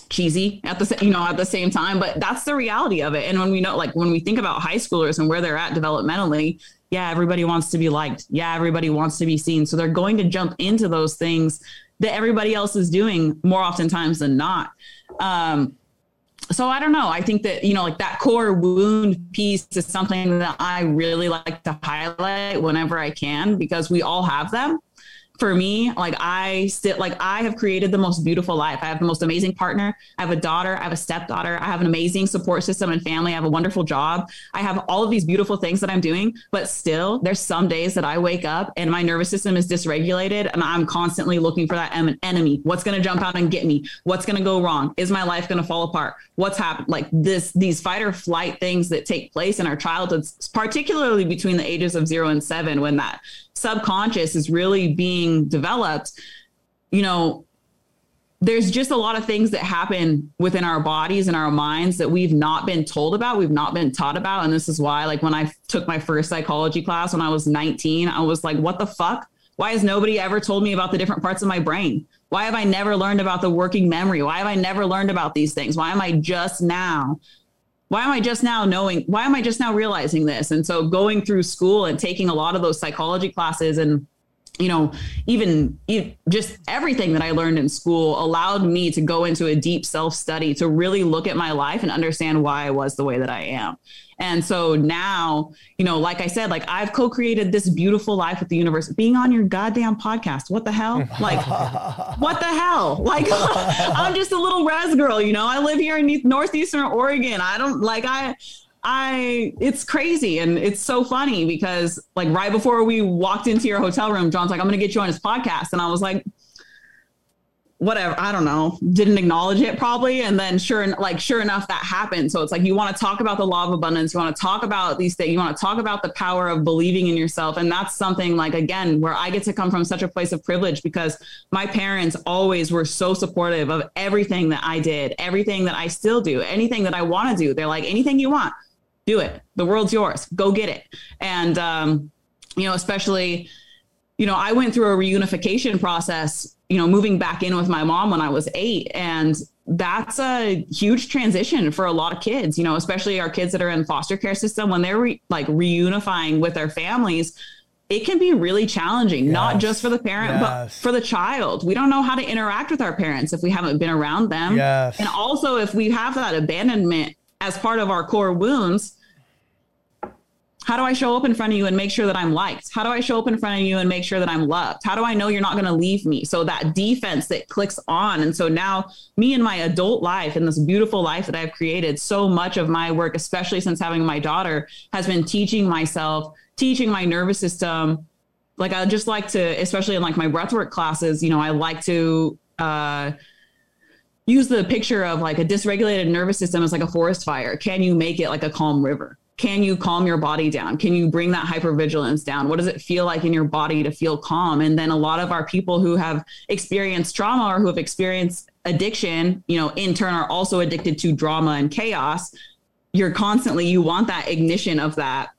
Speaker 6: cheesy at the you know at the same time but that's the reality of it and when we know like when we think about high schoolers and where they're at developmentally yeah everybody wants to be liked yeah everybody wants to be seen so they're going to jump into those things that everybody else is doing more oftentimes than not um, so I don't know. I think that, you know, like that core wound piece is something that I really like to highlight whenever I can because we all have them for me, like I still like I have created the most beautiful life. I have the most amazing partner. I have a daughter. I have a stepdaughter. I have an amazing support system and family. I have a wonderful job. I have all of these beautiful things that I'm doing, but still, there's some days that I wake up and my nervous system is dysregulated, and I'm constantly looking for that enemy. What's going to jump out and get me? What's going to go wrong? Is my life going to fall apart? What's happened? Like this, these fight or flight things that take place in our childhoods, particularly between the ages of zero and seven, when that subconscious is really being developed you know, there's just a lot of things that happen within our bodies and our minds that we've not been told about, we've not been taught about. And this is why, like, when I took my first psychology class when I was 19, I was like, what the fuck? Why has nobody ever told me about the different parts of my brain? Why have I never learned about the working memory? Why have I never learned about these things? Why am I just now? Why am I just now knowing? Why am I just now realizing this? And so going through school and taking a lot of those psychology classes and you know, even just everything that I learned in school allowed me to go into a deep self study to really look at my life and understand why I was the way that I am. And so now, you know, like I said, like I've co created this beautiful life with the universe, being on your goddamn podcast. What the hell? Like, what the hell? Like, I'm just a little res girl, you know, I live here in Northeastern Oregon. I don't like, I, I it's crazy and it's so funny because like right before we walked into your hotel room, John's like, I'm gonna get you on his podcast. And I was like, whatever, I don't know, didn't acknowledge it probably. And then sure like sure enough, that happened. So it's like you want to talk about the law of abundance, you want to talk about these things, you want to talk about the power of believing in yourself. And that's something like again, where I get to come from such a place of privilege because my parents always were so supportive of everything that I did, everything that I still do, anything that I want to do. They're like, anything you want do it. The world's yours. Go get it. And, um, you know, especially, you know, I went through a reunification process, you know, moving back in with my mom when I was eight. And that's a huge transition for a lot of kids, you know, especially our kids that are in foster care system when they're re- like reunifying with their families. It can be really challenging, yes. not just for the parent, yes. but for the child. We don't know how to interact with our parents if we haven't been around them.
Speaker 4: Yes.
Speaker 6: And also, if we have that abandonment as part of our core wounds, how do I show up in front of you and make sure that I'm liked? How do I show up in front of you and make sure that I'm loved? How do I know you're not going to leave me? So that defense that clicks on. And so now, me in my adult life and this beautiful life that I've created, so much of my work, especially since having my daughter, has been teaching myself, teaching my nervous system. Like I just like to, especially in like my breathwork classes, you know, I like to, uh, use the picture of like a dysregulated nervous system as like a forest fire. Can you make it like a calm river? Can you calm your body down? Can you bring that hypervigilance down? What does it feel like in your body to feel calm? And then a lot of our people who have experienced trauma or who have experienced addiction, you know, in turn are also addicted to drama and chaos. You're constantly, you want that ignition of that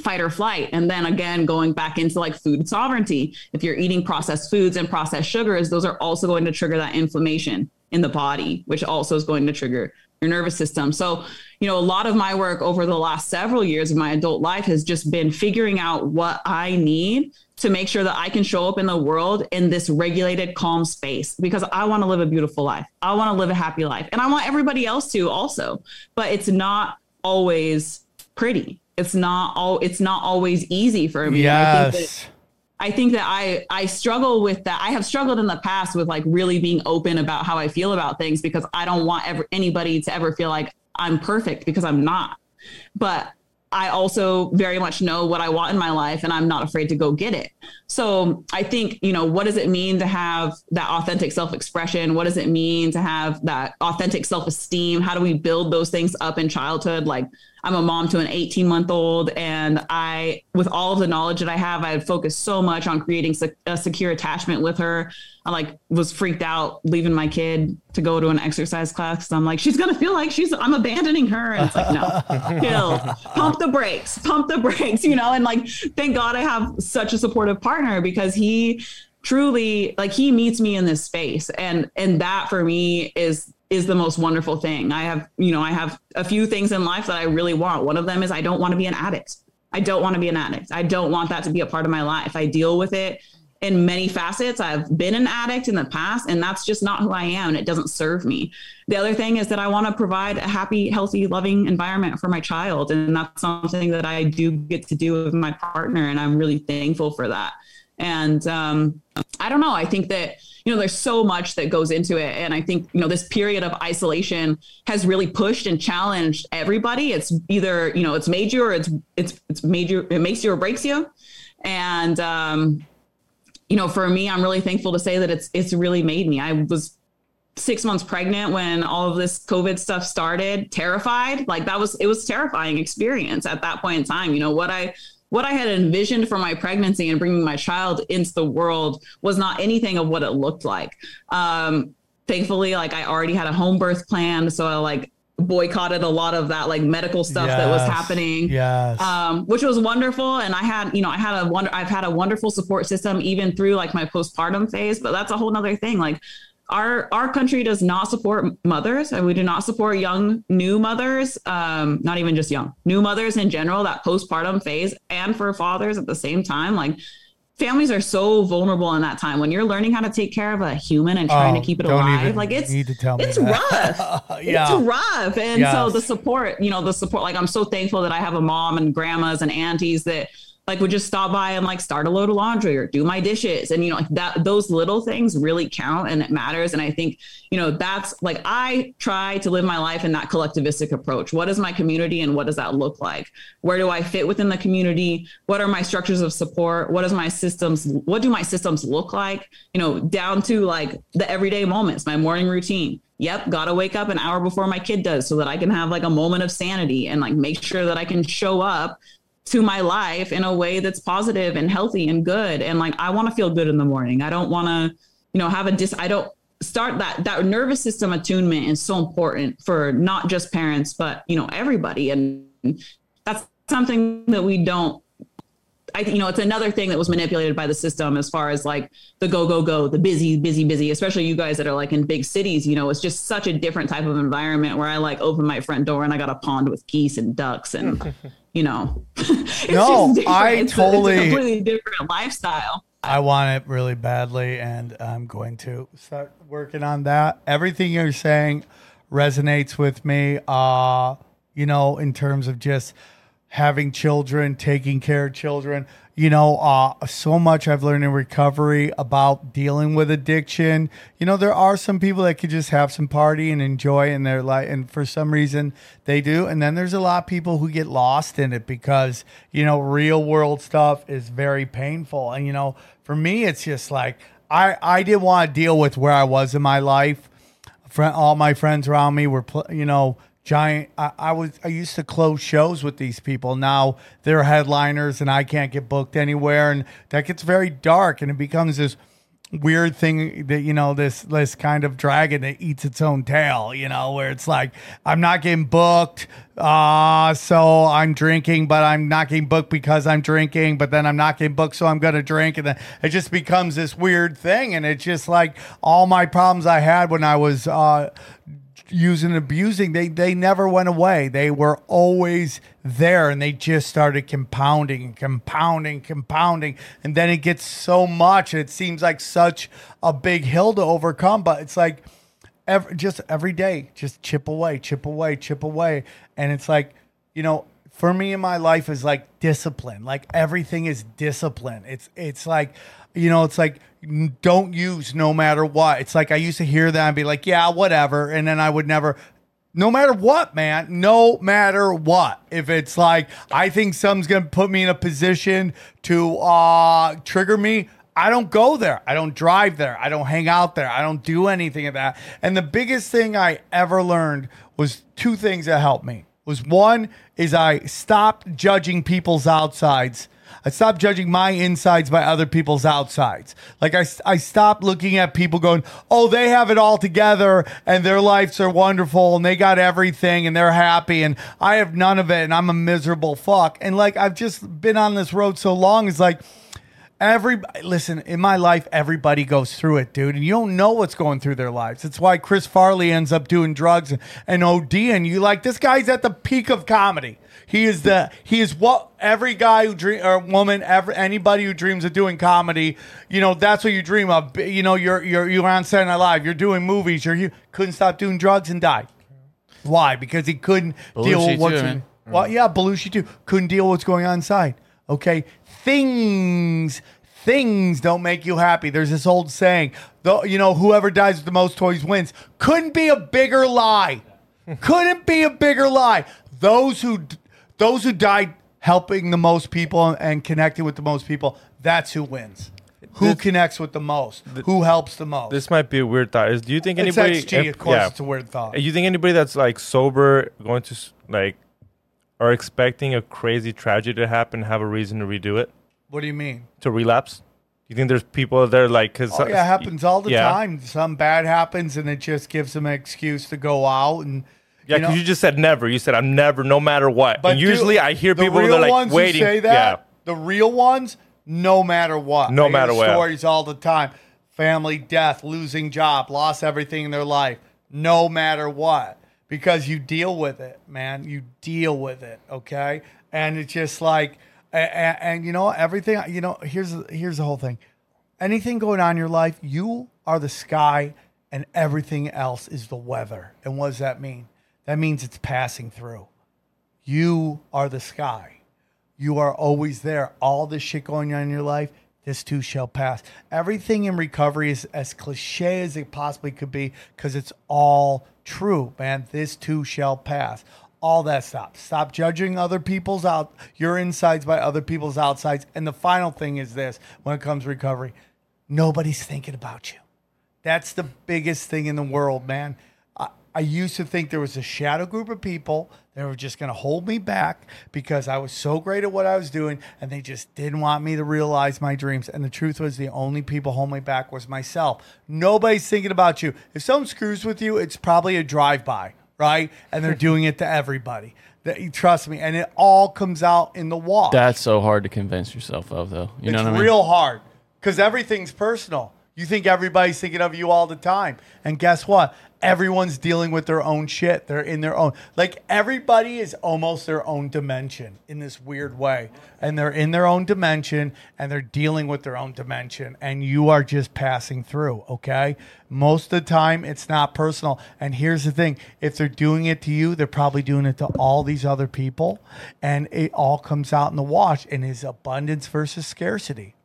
Speaker 6: fight or flight. And then again, going back into like food sovereignty. If you're eating processed foods and processed sugars, those are also going to trigger that inflammation in the body, which also is going to trigger your nervous system. So, you know, a lot of my work over the last several years of my adult life has just been figuring out what I need to make sure that I can show up in the world in this regulated, calm space because I want to live a beautiful life. I want to live a happy life. And I want everybody else to also, but it's not always pretty. It's not all it's not always easy for me.
Speaker 4: Yes.
Speaker 6: I think that I I struggle with that. I have struggled in the past with like really being open about how I feel about things because I don't want ever anybody to ever feel like I'm perfect because I'm not. But I also very much know what I want in my life and I'm not afraid to go get it. So I think, you know, what does it mean to have that authentic self expression? What does it mean to have that authentic self esteem? How do we build those things up in childhood? Like, I'm a mom to an 18 month old, and I, with all of the knowledge that I have, I had focused so much on creating a secure attachment with her. I like was freaked out leaving my kid to go to an exercise class. I'm like, she's gonna feel like she's I'm abandoning her, and it's like, no, chill, pump the brakes, pump the brakes, you know. And like, thank God I have such a supportive partner because he truly like he meets me in this space, and and that for me is is the most wonderful thing. I have, you know, I have a few things in life that I really want. One of them is I don't want to be an addict. I don't want to be an addict. I don't want that to be a part of my life. I deal with it in many facets. I've been an addict in the past, and that's just not who I am. And it doesn't serve me. The other thing is that I want to provide a happy, healthy, loving environment for my child. And that's something that I do get to do with my partner. And I'm really thankful for that. And um, I don't know. I think that you know, there's so much that goes into it. And I think, you know, this period of isolation has really pushed and challenged everybody. It's either, you know, it's made you or it's, it's, it's made you, it makes you or breaks you. And, um, you know, for me, I'm really thankful to say that it's, it's really made me. I was six months pregnant when all of this COVID stuff started, terrified. Like that was, it was terrifying experience at that point in time. You know, what I, what I had envisioned for my pregnancy and bringing my child into the world was not anything of what it looked like. Um, thankfully, like I already had a home birth plan, so I like boycotted a lot of that like medical stuff that was happening
Speaker 4: Yes.
Speaker 6: um, which was wonderful. And I had, you know, I had a wonder, I've had a wonderful support system even through like my postpartum phase, but that's a whole nother thing. Like our, our country does not support mothers and we do not support young new mothers. Um, not even just young new mothers in general, that postpartum phase and for fathers at the same time, like families are so vulnerable in that time when you're learning how to take care of a human and trying
Speaker 4: Oh,
Speaker 6: to keep it alive. like it's,
Speaker 4: need to tell
Speaker 6: it's rough.
Speaker 4: Yeah.
Speaker 6: It's rough. And so the support, you know, the support, like I'm so thankful that I have a mom and grandmas and aunties that like would just stop by and like start a load of laundry or do my dishes. And, you know, like that, those little things really count and it matters. And I think, you know, that's like, I try to live my life in that collectivistic approach. What is my community and what does that look like? Where do I fit within the community? What are my structures of support? What is my systems? What do my systems look like? You know, down to like the everyday moments, my morning routine. Yep, gotta wake up an hour before my kid does so that I can have like a moment of sanity and like make sure that I can show up to my life in a way that's positive and healthy and good. And like I want to feel good in the morning. I don't want to, you know, have a dis I don't start that that nervous system attunement is so important for not just parents, but you know, everybody. And that's something that we don't I you know, it's another thing that was manipulated by the system as far as like the go, go, go, the busy, busy, busy, especially you guys that are like in big cities, you know, it's just such a different type of environment where I like open my front door and I got a pond with geese and ducks and, you know, it's
Speaker 4: No,
Speaker 6: just.
Speaker 4: I
Speaker 6: a- it's
Speaker 4: totally-
Speaker 6: a completely different lifestyle.
Speaker 4: I want it really badly, and I'm going to start working on that. Everything you're saying resonates with me. Uh, you know, in terms of just having children, taking care of children. You know, uh, so much I've learned in recovery about dealing with addiction. You know, there are some people that could just have some party and enjoy in their life, and for some reason they do. And then there's a lot of people who get lost in it because you know, real world stuff is very painful. And you know, for me, it's just like I I didn't want to deal with where I was in my life friend, all my friends around me were, you know, giant. I, I was, I used to close shows with these people. Now they're headliners, and I can't get booked anywhere, and that gets very dark, and it becomes this weird thing that you know this this kind of dragon that eats its own tail you know where it's like i'm not getting booked uh so i'm drinking but i'm not getting booked because i'm drinking but then i'm not getting booked so i'm gonna drink and then it just becomes this weird thing and it's just like all my problems i had when i was uh using and abusing they they never went away. They were always there and they just started compounding and compounding compounding. And then it gets so much and it seems like such a big hill to overcome but it's like every, just every day just chip away chip away chip away. And it's like you know for me in my life is like discipline. Like everything is discipline. It's it's like you know it's like don't use no matter what it's like i used to hear that and be like yeah whatever and then i would never no matter what, man, no matter what. If it's like I think something's gonna put me in a position to uh trigger me, I don't go there. I don't drive there. I don't hang out there. I don't do anything of that. And the biggest thing I ever learned was two things that helped me. Was one is I stopped judging people's outsides. I stopped judging my insides by other people's outsides. Like I, I stopped looking at people going, oh, they have it all together and their lives are wonderful and they got everything and they're happy and I have none of it and I'm a miserable fuck. And like I've just been on this road so long, it's like every listen in my life, everybody goes through it, dude, and you don't know what's going through their lives. It's why Chris Farley ends up doing drugs and, and OD, and you like this guy's at the peak of comedy. He is the he is what every guy who dream or woman ever anybody who dreams of doing comedy, you know, that's what you dream of. You know, you're you're you're on Saturday Night Live, you're doing movies, you're you couldn't stop doing drugs and died. Why? Because he couldn't deal with what's
Speaker 8: too, man.
Speaker 4: well, yeah, Belushi too couldn't deal with what's going on inside. Okay, things things don't make you happy. There's this old saying, though, you know, whoever dies with the most toys wins. Couldn't be a bigger lie. Couldn't be a bigger lie. Those who those who died helping the most people and connecting with the most people, that's who wins. Who
Speaker 7: This-
Speaker 4: connects with the most? who helps the most?
Speaker 7: This might be a weird thought. Is do you think anybody? It's?
Speaker 4: XG,
Speaker 7: if-
Speaker 4: of course, it's a weird thought.
Speaker 7: Do You think anybody that's like sober going to s- like are expecting a crazy tragedy to happen, have a reason to redo it
Speaker 4: What do you mean?
Speaker 7: to relapse? You think there's people there like because
Speaker 4: Oh, yeah, it happens all the
Speaker 7: yeah.
Speaker 4: time. Some bad happens, and it just gives them an excuse to go out and.
Speaker 7: Yeah, because you, just said never. You said I'm never, no matter what. and
Speaker 4: dude,
Speaker 7: usually I hear
Speaker 4: the
Speaker 7: people that
Speaker 4: real
Speaker 7: are like waiting.
Speaker 4: say that,
Speaker 7: Yeah,
Speaker 4: the real ones, no matter what,
Speaker 7: No matter what.
Speaker 4: stories all the time. Family death, losing job, lost everything in their life, no matter what, because you deal with it, man. You deal with it, okay? And it's just like, and, and you know everything. You know, here's here's the whole thing. Anything going on in your life, you are the sky, and everything else is the weather. And what does that mean? That means it's passing through. You are the sky. You are always there. All this shit going on in your life, this too shall pass. Everything in recovery is as cliche as it possibly could be because it's all true, man. This too shall pass. All that stuff. Stop judging other people's out your insides by other people's outsides. And the final thing is this when it comes to recovery, nobody's thinking about you. That's the biggest thing in the world, man. I, I used to think there was a shadow group of people that were just going to hold me back because I was so great at what I was doing and they just didn't want me to realize my dreams. And the truth was, the only people holding me back was myself. Nobody's thinking about you. If someone screws with you, it's probably a drive by, right? And they're doing it to everybody. That, trust me. And it all comes out in the wash.
Speaker 8: That's so hard to convince yourself of, though. You know
Speaker 4: it's
Speaker 8: what I mean?
Speaker 4: real hard because everything's personal. You think everybody's thinking of you all the time. And guess what? Everyone's dealing with their own shit. They're in their own. Like everybody is almost their own dimension in this weird way. And they're in their own dimension and they're dealing with their own dimension. And you are just passing through, okay? Most of the time, it's not personal. And here's the thing if they're doing it to you, they're probably doing it to all these other people. And it all comes out in the wash and is abundance versus scarcity.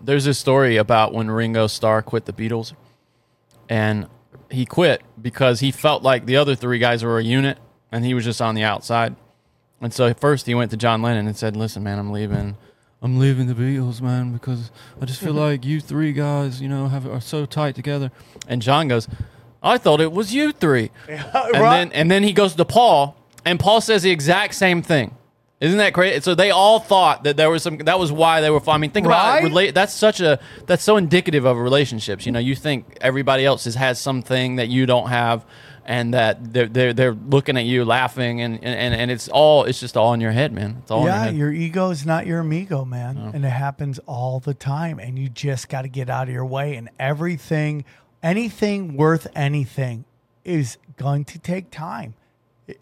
Speaker 8: There's this story about when Ringo Starr quit the Beatles, and he quit because he felt like the other three guys were a unit, and he was just on the outside. And so at first he went to John Lennon and said, "Listen, man, I'm leaving. I'm leaving the Beatles, man, because I just feel like you three guys, you know, have are so tight together." And John goes, "I thought it was you three. And then and then he goes to Paul, and Paul says the exact same thing. Isn't that crazy? So they all thought that there was some. That was why they were. I mean, think about it. That's such a. That's so indicative of relationships. You know, you think everybody else has, has something that you don't have, and that they're they're, they're looking at you laughing, and, and and it's all. It's just all in your head, man. It's all in your
Speaker 4: yeah,
Speaker 8: head.
Speaker 4: your ego is not your amigo, man. And it happens all the time. And you just got to get out of your way. And everything, anything worth anything is going to take time.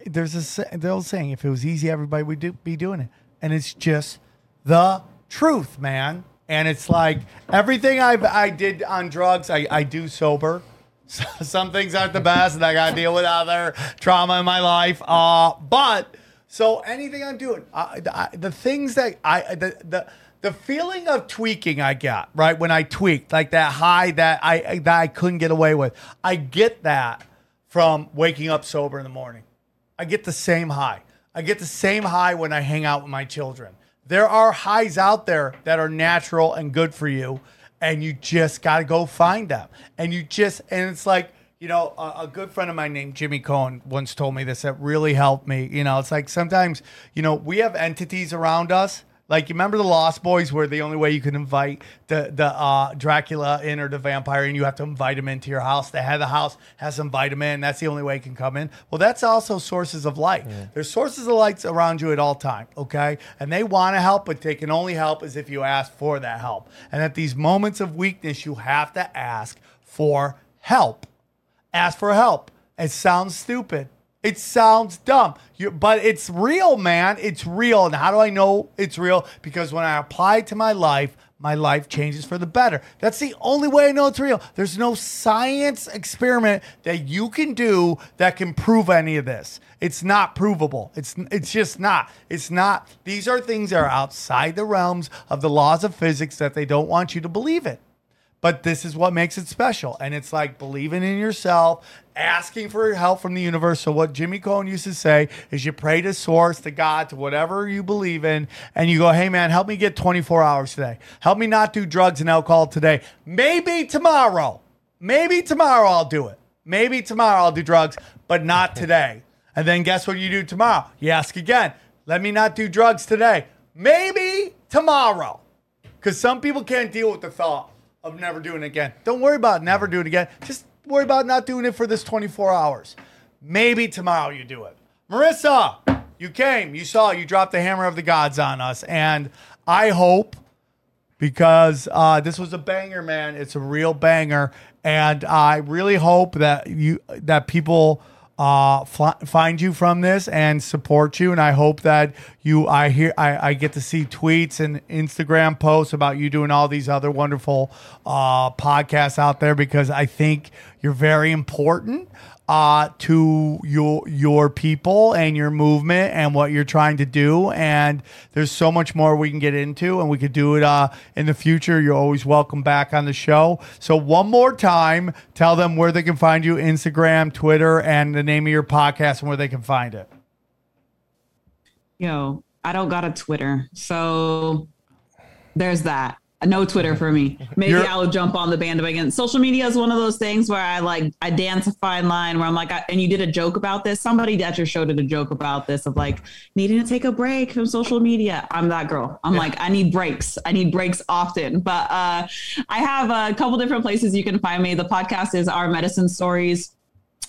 Speaker 4: There's a the old saying if it was easy, everybody would do, be doing it. And it's just the truth, man. And it's like everything I I did on drugs, I, I do sober. Some things aren't the best, and I got to deal with other trauma in my life. Uh, but so anything I'm doing, I, I, the things that I the the the feeling of tweaking I got right when I tweaked, like that high that I that I couldn't get away with. I get that from waking up sober in the morning. I get the same high. I get the same high when I hang out with my children. There are highs out there that are natural and good for you, and you just got to go find them. And you just, and it's like, you know, a, a good friend of mine named Jimmy Cohen once told me this that really helped me. You know, it's like sometimes, you know, we have entities around us. Like you remember the Lost Boys, where the only way you could invite the the uh, Dracula in or the vampire, and you have to invite him into your house. They have the house has to invite him in. That's the only way he can come in. Well, that's also sources of light. There's sources of lights around you at all time. Okay, and they want to help, but they can only help as if you ask for that help. And at these moments of weakness, you have to ask for help ask for help. It sounds stupid. It sounds dumb. You, but it's real, man. It's real. And how do I know it's real? Because when I apply it to my life, my life changes for the better. That's the only way I know it's real. There's no science experiment that you can do that can prove any of this. It's not provable. It's it's just not. It's not. These are things that are outside the realms of the laws of physics that they don't want you to believe it. But this is what makes it special. And it's like believing in yourself, asking for help from the universe. So, what Jimmy Cohen used to say is you pray to source, to God, to whatever you believe in, and you go, hey, man, help me get 24 hours today. Help me not do drugs and alcohol today. Maybe tomorrow. Maybe tomorrow I'll do it. Maybe tomorrow I'll do drugs, but not today. And then guess what you do tomorrow? You ask again. Let me not do drugs today. Maybe tomorrow. Because some people can't deal with the thought of never doing it again. Don't worry about never doing it again. Just worry about not doing it for this 24 hours. Maybe tomorrow you do it. Marissa, you came, you saw, you dropped the hammer of the gods on us. And I hope because uh, this was a banger, man. It's a real banger, and I really hope that you that people uh, fl- find you from this and support you. And I hope that you, I hear, I, I get to see tweets and Instagram posts about you doing all these other wonderful uh, podcasts out there because I think you're very important uh, to your your people and your movement and what you're trying to do. And there's so much more we can get into, and we could do it uh, in the future. You're always welcome back on the show. So one more time, tell them where they can find you: Instagram, Twitter, and the name of your podcast, and where they can find it.
Speaker 6: Yo, I don't got a Twitter. So there's that. No Twitter for me. Maybe
Speaker 4: You're-
Speaker 6: I'll jump on the bandwagon. Social media is one of those things where I like I dance a fine line where I'm like, I, and you did a joke about this. Somebody at your show did a joke about this of like needing to take a break from social media. I'm that girl. I'm like, I need breaks. I need breaks often. But uh, I have a couple different places you can find me. The podcast is Our Medicine Stories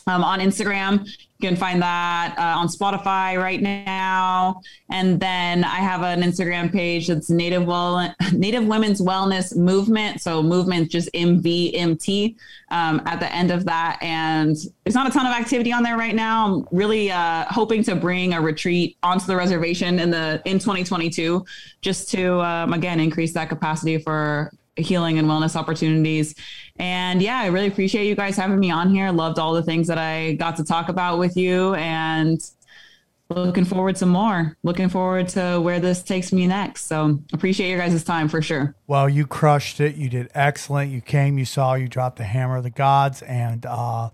Speaker 6: um, on Instagram. You can find that uh, on Spotify right now. And then I have an Instagram page that's Native well Native Women's Wellness Movement. So movement just MVMT um, at the end of that. And there's not a ton of activity on there right now. I'm really uh, hoping to bring a retreat onto the reservation in the in 2022, just to um, again increase that capacity for healing and wellness opportunities. And yeah, I really appreciate you guys having me on here. Loved all the things that I got to talk about with you and looking forward to more. Looking forward to where this takes me next. So appreciate your guys' time for sure.
Speaker 4: Well, you crushed it. You did excellent. You came, you saw, you dropped the hammer of the gods, and uh,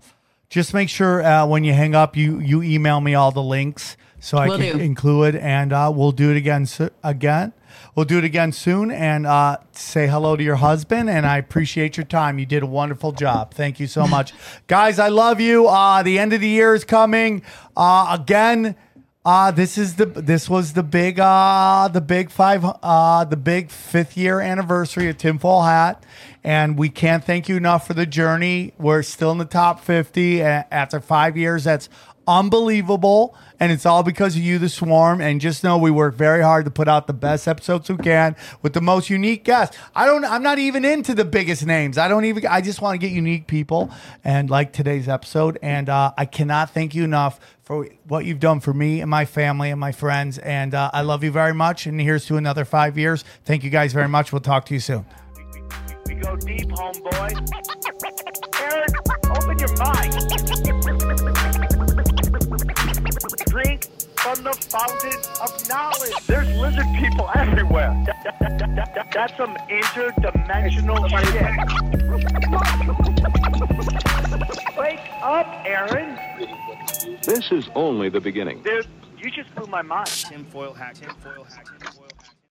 Speaker 4: just make sure uh, when you hang up, you you email me all the links so I
Speaker 6: Will
Speaker 4: can
Speaker 6: do.
Speaker 4: include it, and uh, we'll do it again so- again. We'll do it again soon, and uh, say hello to your husband. And I appreciate your time. You did a wonderful job. Thank you so much, guys. I love you. Uh, the end of the year is coming. Uh, again. Uh, this is the this was the big uh the big five uh the big fifth year anniversary of Tinfoil Hat, and we can't thank you enough for the journey. We're still in the top fifty after five years. That's unbelievable, and it's all because of you, the Swarm. And just know we work very hard to put out the best episodes we can with the most unique guests. I don't. I'm not even into the biggest names. I don't even. I just want to get unique people, and like today's episode. And uh, I cannot thank you enough for what you've done for me and my family and my friends. And uh, I love you very much. And here's to another five years. Thank you guys very much. We'll talk to you soon.
Speaker 1: We go deep, homeboy. Aaron, open your mind. Drink from the fountain of knowledge. There's lizard people everywhere. That- that- that- that- that- that's some interdimensional shit. Wake up, Aaron.
Speaker 2: This is only the beginning.
Speaker 1: Dude, you just blew my mind.
Speaker 9: Tinfoil hat, tinfoil hat, tinfoil hat.